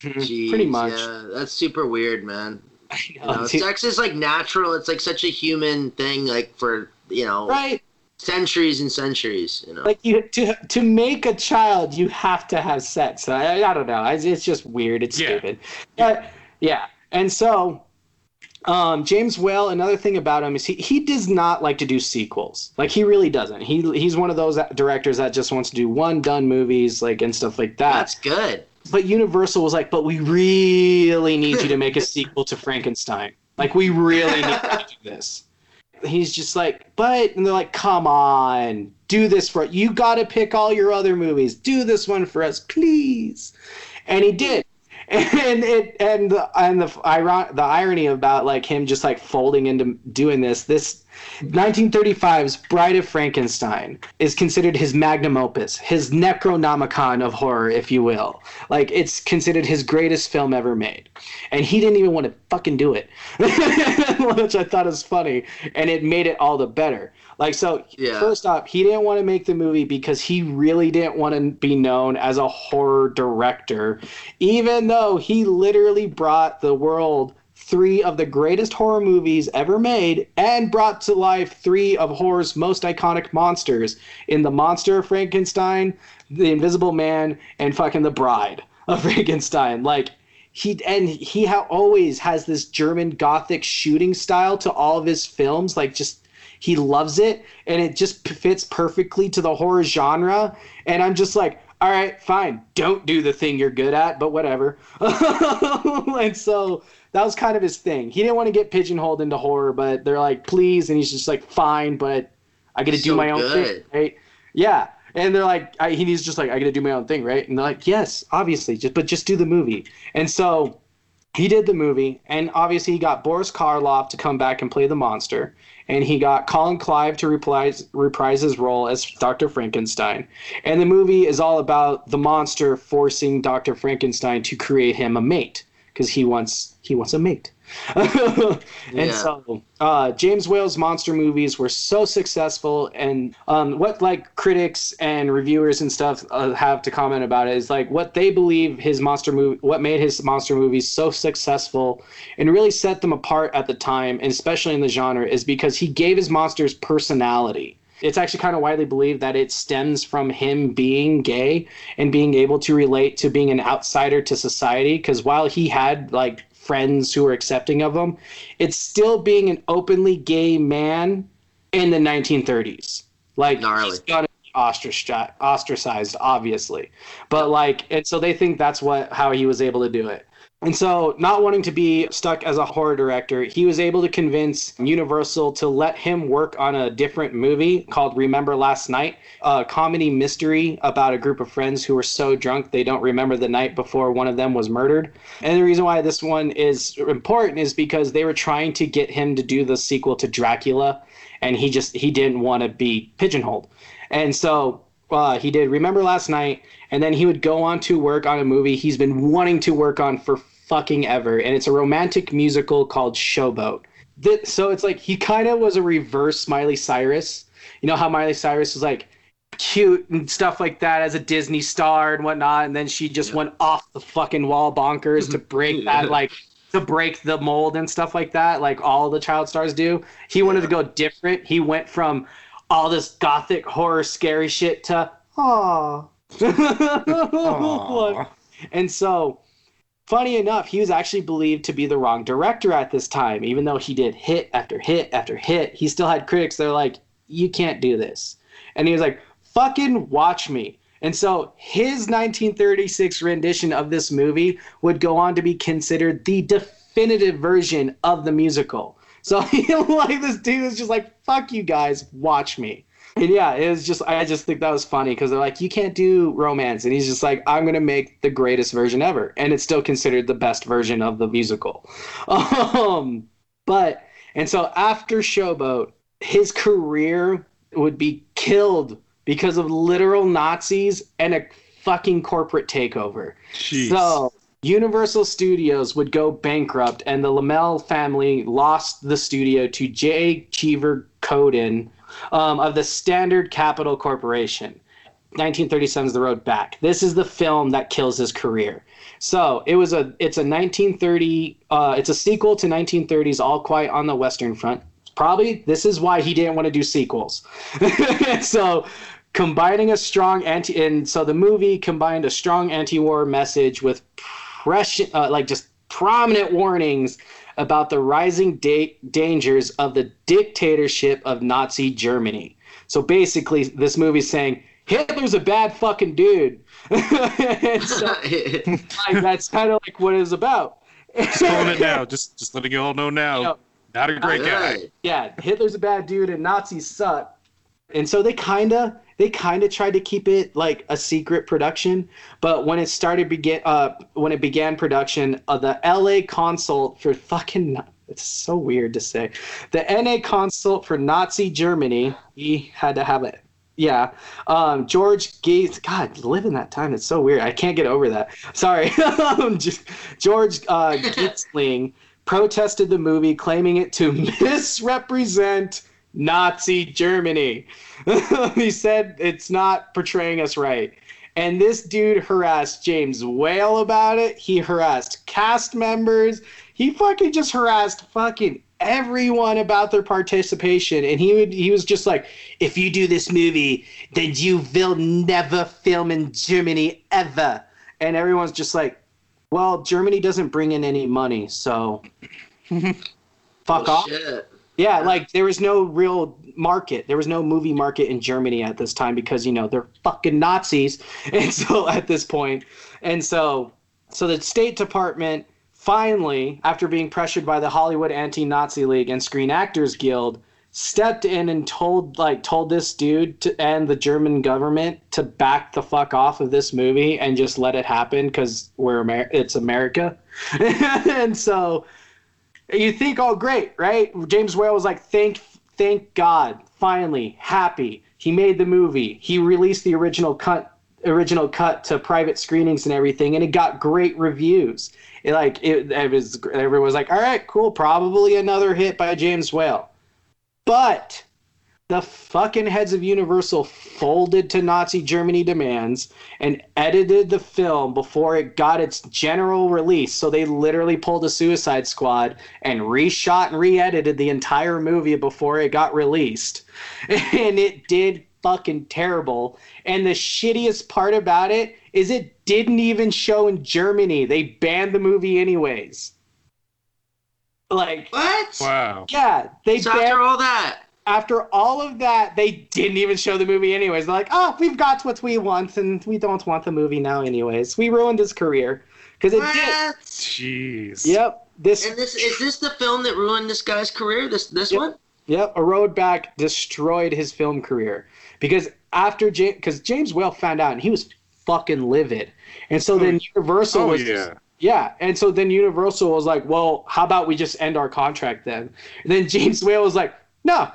Jeez, Pretty much. Yeah, that's super weird, man. You know, sex is like natural. It's like such a human thing, like for you know right? Centuries and centuries. You know. Like you to to make a child, you have to have sex. I, I don't know. It's, it's just weird. It's Yeah. stupid. But yeah, and so um, James Whale. Another thing about him is he he does not like to do sequels. Like he really doesn't. He he's one of those directors that just wants to do one done movies, like and stuff like that. that's good. but Universal was like, but we really need you to make a sequel to Frankenstein. Like, we really need to do this. He's just like, but, and they're like, come on, do this for You got to pick all your other movies. Do this one for us, please. And he did. And it and the and the iron the irony about like him just like folding into doing this this 1935's Bride of Frankenstein is considered his magnum opus, his Necronomicon of horror, if you will. Like it's considered his greatest film ever made, and he didn't even want to fucking do it, which I thought was funny, and it made it all the better. Like so, Yeah. first off, he didn't want to make the movie because he really didn't want to be known as a horror director, even though he literally brought the world three of the greatest horror movies ever made and brought to life three of horror's most iconic monsters in The Monster of Frankenstein, The Invisible Man, and fucking The Bride of Frankenstein. Like, he and he ha- always has this German Gothic shooting style to all of his films. Like, just he loves it, and it just fits perfectly to the horror genre. And I'm just like, all right, fine, don't do the thing you're good at, but whatever. and so that was kind of his thing. He didn't want to get pigeonholed into horror, but they're like, please, and he's just like, fine, but I got to do my own good. thing, right? Yeah. And they're like, I, he's just like, I got to do my own thing, right? And they're like, yes, obviously, just but just do the movie. And so he did the movie, and obviously he got Boris Karloff to come back and play the monster, and he got Colin Clive to reprise, reprise his role as Dr. Frankenstein. And the movie is all about the monster forcing Dr. Frankenstein to create him a mate because he wants he wants a mate. and Yeah. so uh, James Whale's monster movies were so successful, and um, what like critics and reviewers and stuff uh, have to comment about it is like what they believe his monster movie, what made his monster movies so successful, and really set them apart at the time, and especially in the genre, is because he gave his monsters personality. It's actually kind of widely believed that it stems from him being gay and being able to relate to being an outsider to society. Because while he had like friends who are accepting of him, it's still being an openly gay man in the 1930s. Like Gnarly. he's gonna be ostracized, ostracized, obviously, but like, and so they think that's what how he was able to do it. And so, not wanting to be stuck as a horror director, he was able to convince Universal to let him work on a different movie called Remember Last Night, a comedy mystery about a group of friends who were so drunk they don't remember the night before one of them was murdered. And the reason why this one is important is because they were trying to get him to do the sequel to Dracula, and he just he didn't want to be pigeonholed. And so uh, he did Remember Last Night, and then he would go on to work on a movie he's been wanting to work on for fucking ever, and it's a romantic musical called Showboat. Th- so it's like he kind of was a reverse Miley Cyrus. You know how Miley Cyrus was like cute and stuff like that as a Disney star and whatnot, and then she just went off the fucking wall bonkers to break that like to break the mold and stuff like that, like all the child stars do. He wanted to go different. He went from all this gothic horror scary shit to. Aw. and so funny enough, he was actually believed to be the wrong director at this time, even though he did hit after hit after hit. He still had critics that were like, You can't do this. And he was like, Fucking watch me. And so his 1936 rendition of this movie would go on to be considered the definitive version of the musical. So like this dude is just like, fuck you guys, watch me. And yeah, it was just I just think that was funny because they're like, you can't do romance, and he's just like, I'm gonna make the greatest version ever, and it's still considered the best version of the musical. Um, but and so after Showboat, his career would be killed because of literal Nazis and a fucking corporate takeover. Jeez. So Universal Studios would go bankrupt, and the Laemmle family lost the studio to J. Cheever Cowdin um, of the Standard Capital Corporation. 1937 is the road back. This is the film that kills his career. So it was a it's a 1930 uh, it's a sequel to 1930s All Quiet on the Western Front. Probably this is why he didn't want to do sequels. so combining a strong anti and so the movie combined a strong anti-war message with press uh, like just prominent warnings about the rising da- dangers of the dictatorship of Nazi Germany. So basically, this movie's saying Hitler's a bad fucking dude. So, like, that's kind of like what it's about. Just calling it now. Just just letting you all know now. Yep. Not a great guy. Good. yeah, Hitler's a bad dude and Nazis suck. And so they kind of they kind of tried to keep it like a secret production, but when it started begin uh when it began production, uh, the LA consult for fucking it's so weird to say. The NA consult for Nazi Germany, he had to have it. Yeah. Um, George Gates, God, live in that time. It's so weird. I can't get over that. Sorry. Um, George uh, Gyssling protested the movie, claiming it to misrepresent Nazi Germany. he said it's not portraying us right. And this dude harassed James Whale about it. He harassed cast members. He fucking just harassed fucking everyone about their participation. And he would he was just like, if you do this movie, then you will never film in Germany ever. And everyone's just like, well, Germany doesn't bring in any money, so fuck Well, off. shit. Yeah, like there was no real market. There was no movie market in Germany at this time because you know they're fucking Nazis. And so at this point, and so so the State Department finally, after being pressured by the Hollywood Anti-Nazi League and Screen Actors Guild, stepped in and told like told this dude to, and the German government to back the fuck off of this movie and just let it happen because we're Amer- it's America. and so you think, oh, great, right? James Whale was like, thank, thank God, finally, happy. He made the movie. He released the original cut, original cut to private screenings and everything, and it got great reviews. It, like it, it was, everyone was like, all right, cool, probably another hit by James Whale. But the fucking heads of Universal folded to Nazi Germany demands and edited the film before it got its general release. So they literally pulled a Suicide Squad and reshot and re-edited the entire movie before it got released. And it did fucking terrible. And the shittiest part about it is it didn't even show in Germany. They banned the movie anyways. Like What? Wow. yeah, they So banned after all that, after all of that, they didn't even show the movie anyways. They're like, oh, we've got what we want, and we don't want the movie now anyways. We ruined his career. because it did. Jeez. Yep. This And this is this the film that ruined this guy's career? This this Yep. one? Yep, a road back destroyed his film career because after James, because James Whale found out and he was fucking livid, and so oh, then Universal Oh was yeah. yeah, and so then Universal was like, well, how about we just end our contract then? And then James Whale was like, no,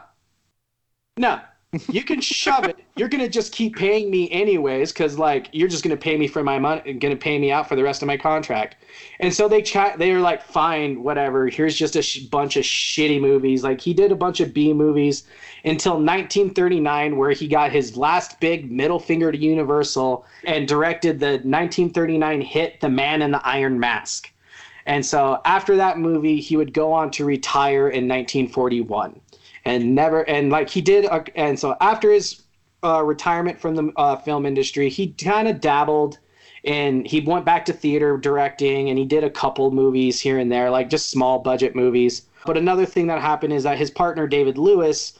no, you can shove it. You're gonna just keep paying me anyways, because like you're just gonna pay me for my money, gonna pay me out for the rest of my contract. And so they chat. They were like, fine, whatever. Here's just a sh- bunch of shitty movies. Like he did a bunch of B movies until 1939, where he got his last big middle finger to Universal and directed the 1939 hit The Man in the Iron Mask. And so after that movie, he would go on to retire in 1941, and never and like he did. Uh, and so after his uh, retirement from the uh, film industry, he kind of dabbled. And he went back to theater directing, and he did a couple movies here and there, like just small budget movies. But another thing that happened is that his partner David Lewis,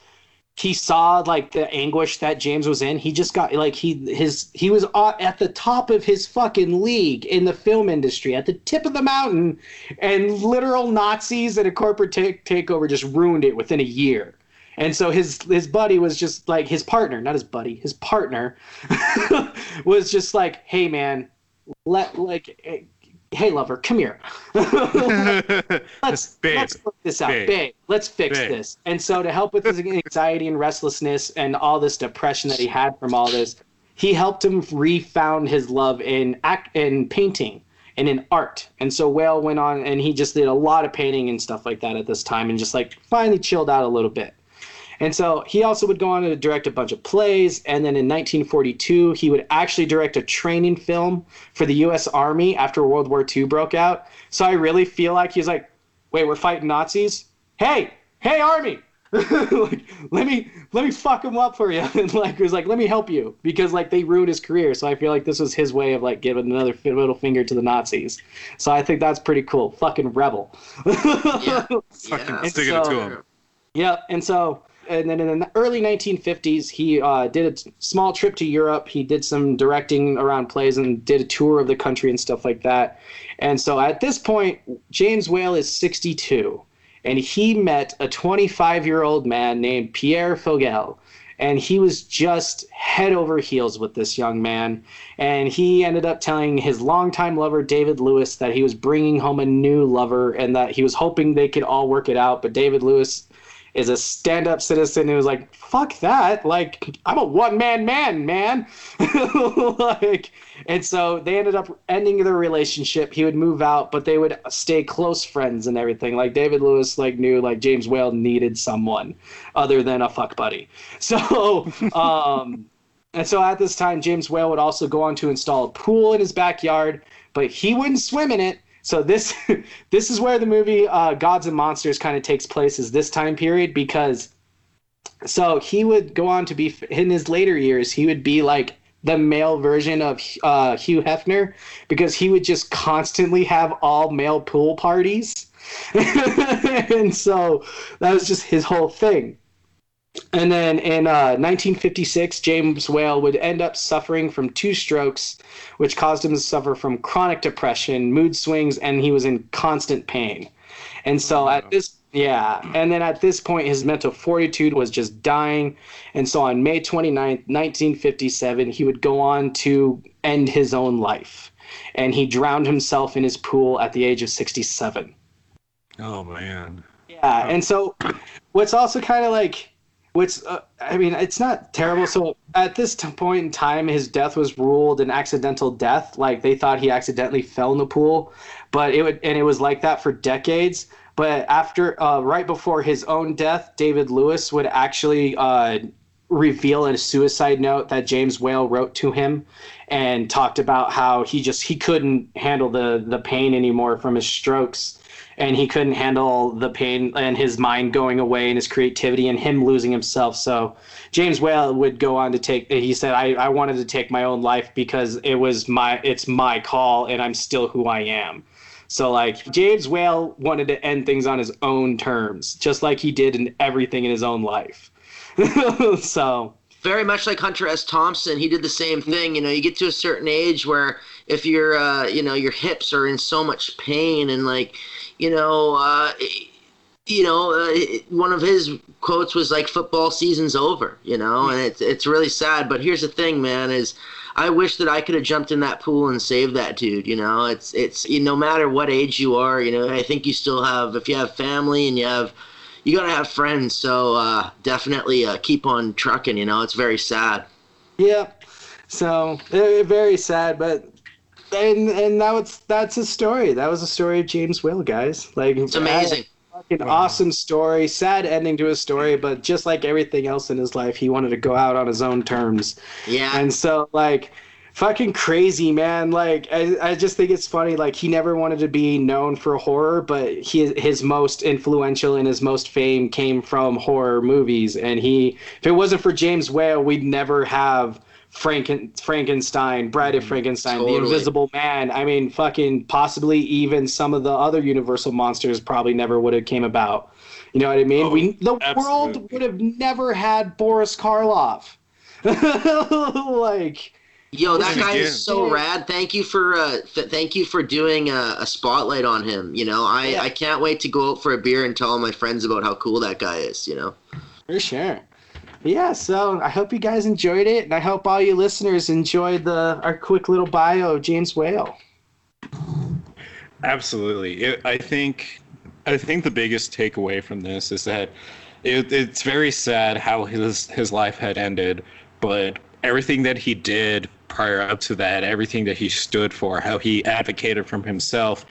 he saw like the anguish that James was in. He just got like he his he was uh, at the top of his fucking league in the film industry, at the tip of the mountain, and literal Nazis and a corporate take takeover just ruined it within a year. And so his his buddy was just like his partner, not his buddy, his partner was just like, "Hey man, let like hey lover, come here. let's Babe. let's work this out, Babe. babe. Let's fix Babe. this." And so to help with his anxiety and restlessness and all this depression that he had from all this, he helped him refound his love in act in painting and in art. And so Whale went on and he just did a lot of painting and stuff like that at this time and just like finally chilled out a little bit. And so he also would go on to direct a bunch of plays. And then in 1942, he would actually direct a training film for the U.S. Army after World War II broke out. So I really feel like he's like, wait, we're fighting Nazis? Hey, hey, Army! like, let me let me fuck him up for you and like it was like let me help you because like they ruined his career so i feel like this was his way of like giving another fi- middle finger to the nazis so i think that's pretty cool fucking rebel Yeah. Fucking Yeah. sticking And it to him. Yep. And so, and then in the early 1950s, he uh, did a small trip to Europe. He did some directing around plays and did a tour of the country and stuff like that. And so at this point, James Whale is 62, and he met a 25 year old man named Pierre Foegel. And he was just head over heels with this young man. And he ended up telling his longtime lover, David Lewis, that he was bringing home a new lover and that he was hoping they could all work it out. But David Lewis is a stand-up citizen who was like, "Fuck that! Like, I'm a one-man man, man." like, and so they ended up ending their relationship. He would move out, but they would stay close friends and everything. Like David Lewis, like knew like James Whale needed someone other than a fuck buddy. So, um, and so at this time, James Whale would also go on to install a pool in his backyard, but he wouldn't swim in it. So this this is where the movie uh, Gods and Monsters kind of takes place is this time period because so he would go on to be in his later years he would be like the male version of uh, Hugh Hefner because he would just constantly have all male pool parties. And so that was just his whole thing and then in uh, 1956, James Whale would end up suffering from two strokes, which caused him to suffer from chronic depression, mood swings, and he was in constant pain. And so at this, yeah, and then at this point, his mental fortitude was just dying. And so on May 29th, 1957, he would go on to end his own life. And he drowned himself in his pool at the age of 67. Oh man. Yeah, and so what's also kind of like, what's uh, I mean, it's not terrible. So at this t- point in time, his death was ruled an accidental death. Like they thought he accidentally fell in the pool, but it would and it was like that for decades. But after, uh, right before his own death, David Lewis would actually uh, reveal in a suicide note that James Whale wrote to him and talked about how he just he couldn't handle the the pain anymore from his strokes and he couldn't handle the pain and his mind going away and his creativity and him losing himself. So James Whale would go on to take. He said, "I, I wanted to take my own life because it was my it's my call and I'm still who I am." So like James Whale wanted to end things on his own terms, just like he did in everything in his own life. so very much like Hunter S. Thompson, he did the same thing. You know, you get to a certain age where if your, uh, you know, your hips are in so much pain and like, you know, uh, you know, uh, one of his quotes was like, "Football season's over," you know, and it's it's really sad. But here's the thing, man: is I wish that I could have jumped in that pool and saved that dude. You know, it's it's you, no matter what age you are, you know, I think you still have if you have family and you have you gotta have friends. So uh, definitely uh, keep on trucking. You know, it's very sad. Yep. So very sad, but and and that was that's a story. That was a story of James Whale, guys. Like It's amazing. Fucking awesome story. Sad ending to his story, but just like everything else in his life, he wanted to go out on his own terms. Yeah. And so like fucking crazy, man. Like I, I just think it's funny. Like he never wanted to be known for horror, but he his most influential and his most fame came from horror movies. And he if it wasn't for James Whale, we'd never have Franken, Frankenstein, Bride of Frankenstein, Totally. the Invisible Man. I mean, fucking possibly even some of the other Universal monsters probably never would have came about. You know what I mean? Oh, we the world would have never had Boris Karloff. like Yo, that guy is so rad. Thank you for uh, th- thank you for doing a, a spotlight on him. You know, I, Yeah. I can't wait to go out for a beer and tell all my friends about how cool that guy is. You know. For sure. Yeah, so I hope you guys enjoyed it, and I hope all you listeners enjoyed the our quick little bio of James Whale. Absolutely. It, I think I think the biggest takeaway from this is that it, it's very sad how his his life had ended, but everything that he did prior up to that, everything that he stood for, how he advocated from himself,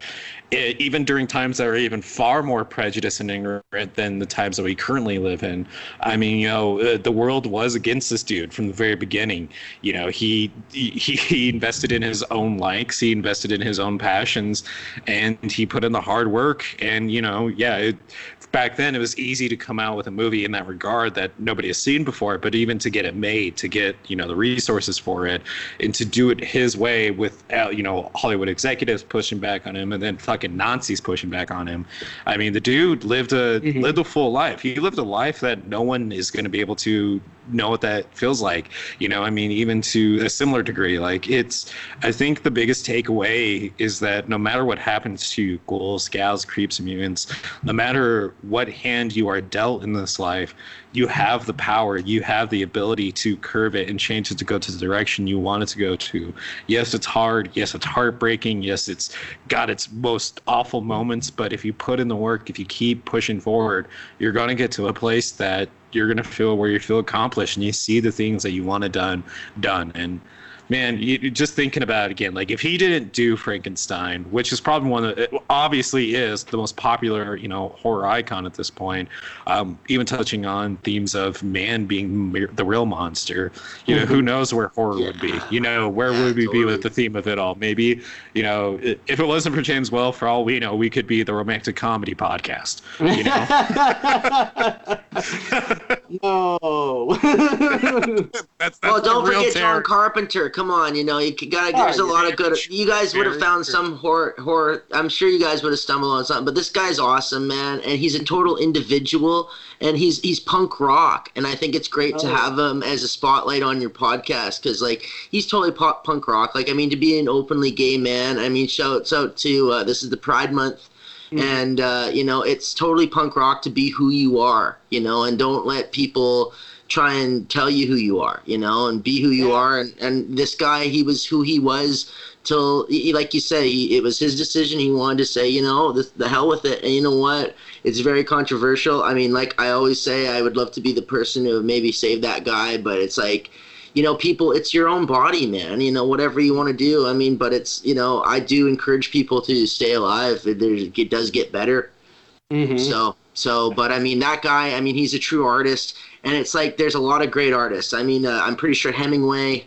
even during times that are even far more prejudiced and ignorant than the times that we currently live in. I mean, you know, uh, the world was against this dude from the very beginning. You know, he he, he invested in his own likes, he invested in his own passions, and he put in the hard work. And you know, yeah, it, back then it was easy to come out with a movie in that regard that nobody has seen before. But even to get it made, to get you know the resources for it, and to do it his way without you know Hollywood executives pushing back on him, and then fucking Nazis pushing back on him. I mean, the dude lived a Mhm. lived a full life. He lived a life that no one is going to be able to know what that feels like. You know, I mean, even to a similar degree. Like it's, I think the biggest takeaway is that no matter what happens to you, ghouls, gals, creeps, mutants, no matter what hand you are dealt in this life, you have the power, you have the ability to curve it and change it to go to the direction you want it to go to. Yes, it's hard. Yes, it's heartbreaking. Yes, it's got its most awful moments. But if you put in the work, if you keep pushing forward, you're going to get to a place that you're to feel where you feel accomplished and you see the things that you want to done done and man you, just thinking about it again like if he didn't do frankenstein which is probably one of it obviously is the most popular you know horror icon at this point um, even touching on themes of man being the real monster you know who knows where horror would be you know where Yeah, would we be with the theme of it all maybe you know if it wasn't for james whale for all we know we could be the romantic comedy podcast you know no. that's, that's Well, don't forget terror. John Carpenter. Come on, you know you gotta. Oh, There's a lot of good. You guys would have found true. some horror. Horror. I'm sure you guys would have stumbled on something. But this guy's awesome, man, and he's a total individual, and he's he's punk rock, and I think it's great to Oh. have him as a spotlight on your podcast because like he's totally pop, punk rock. Like I mean, to be an openly gay man. I mean, shouts out to uh, this is the Pride Month. Mhm. And uh, you know, it's totally punk rock to be who you are, you know, and don't let people try and tell you who you are, you know, and be who you Yeah. are. And, and this guy, he was who he was till, he- like you say, he, it was his decision. He wanted to say, you know, the, the hell with it. And you know what? It's very controversial. I mean, like I always say, I would love to be the person who maybe saved that guy, but it's like, you know, people, it's your own body, man. You know, whatever you want to do. I mean, but it's, you know, I do encourage people to stay alive. It, it does get better. Mhm. So so, but I mean that guy. I mean he's a true artist, and it's like there's a lot of great artists. I mean uh, I'm pretty sure Hemingway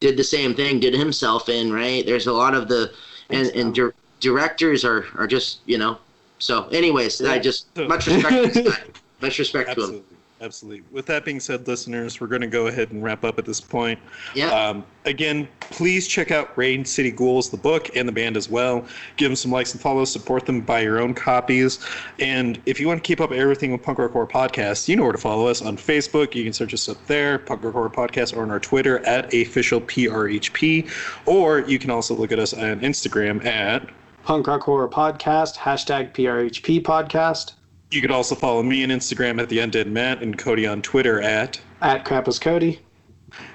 did the same thing, did himself in right. There's a lot of the and and dir- directors are are just you know. So, anyways, I just much respect to this guy. Much respect to him. Absolutely. Absolutely. With that being said, listeners, we're going to go ahead and wrap up at this point. Yeah. Um, again, please check out Rain City Ghouls, the book, and the band as well. Give them some likes and follows. Support them. Buy your own copies. And if you want to keep up everything with Punk Rock Horror Podcast, you know where to follow us on Facebook. You can search us up there, Punk Rock Horror Podcast, or on our Twitter at official PRHP. Or you can also look at us on Instagram at. Punk Rock Horror Podcast, hashtag PRHP Podcast, You could also follow me on Instagram at the Undead Matt and Cody on Twitter at. at Krampus Cody.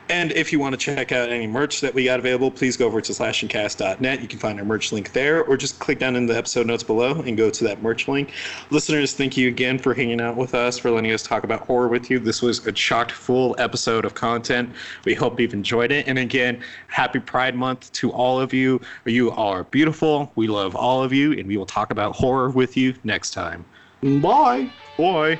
And if you want to check out any merch that we got available, please go over to slashingcast.net. You can find our merch link there, or just click down in the episode notes below and go to that merch link. Listeners, thank you again for hanging out with us, for letting us talk about horror with you. This was a chock full episode of content. We hope you've enjoyed it. And again, happy Pride Month to all of you. You are beautiful. We love all of you, and we will talk about horror with you next time. Bye. Bye.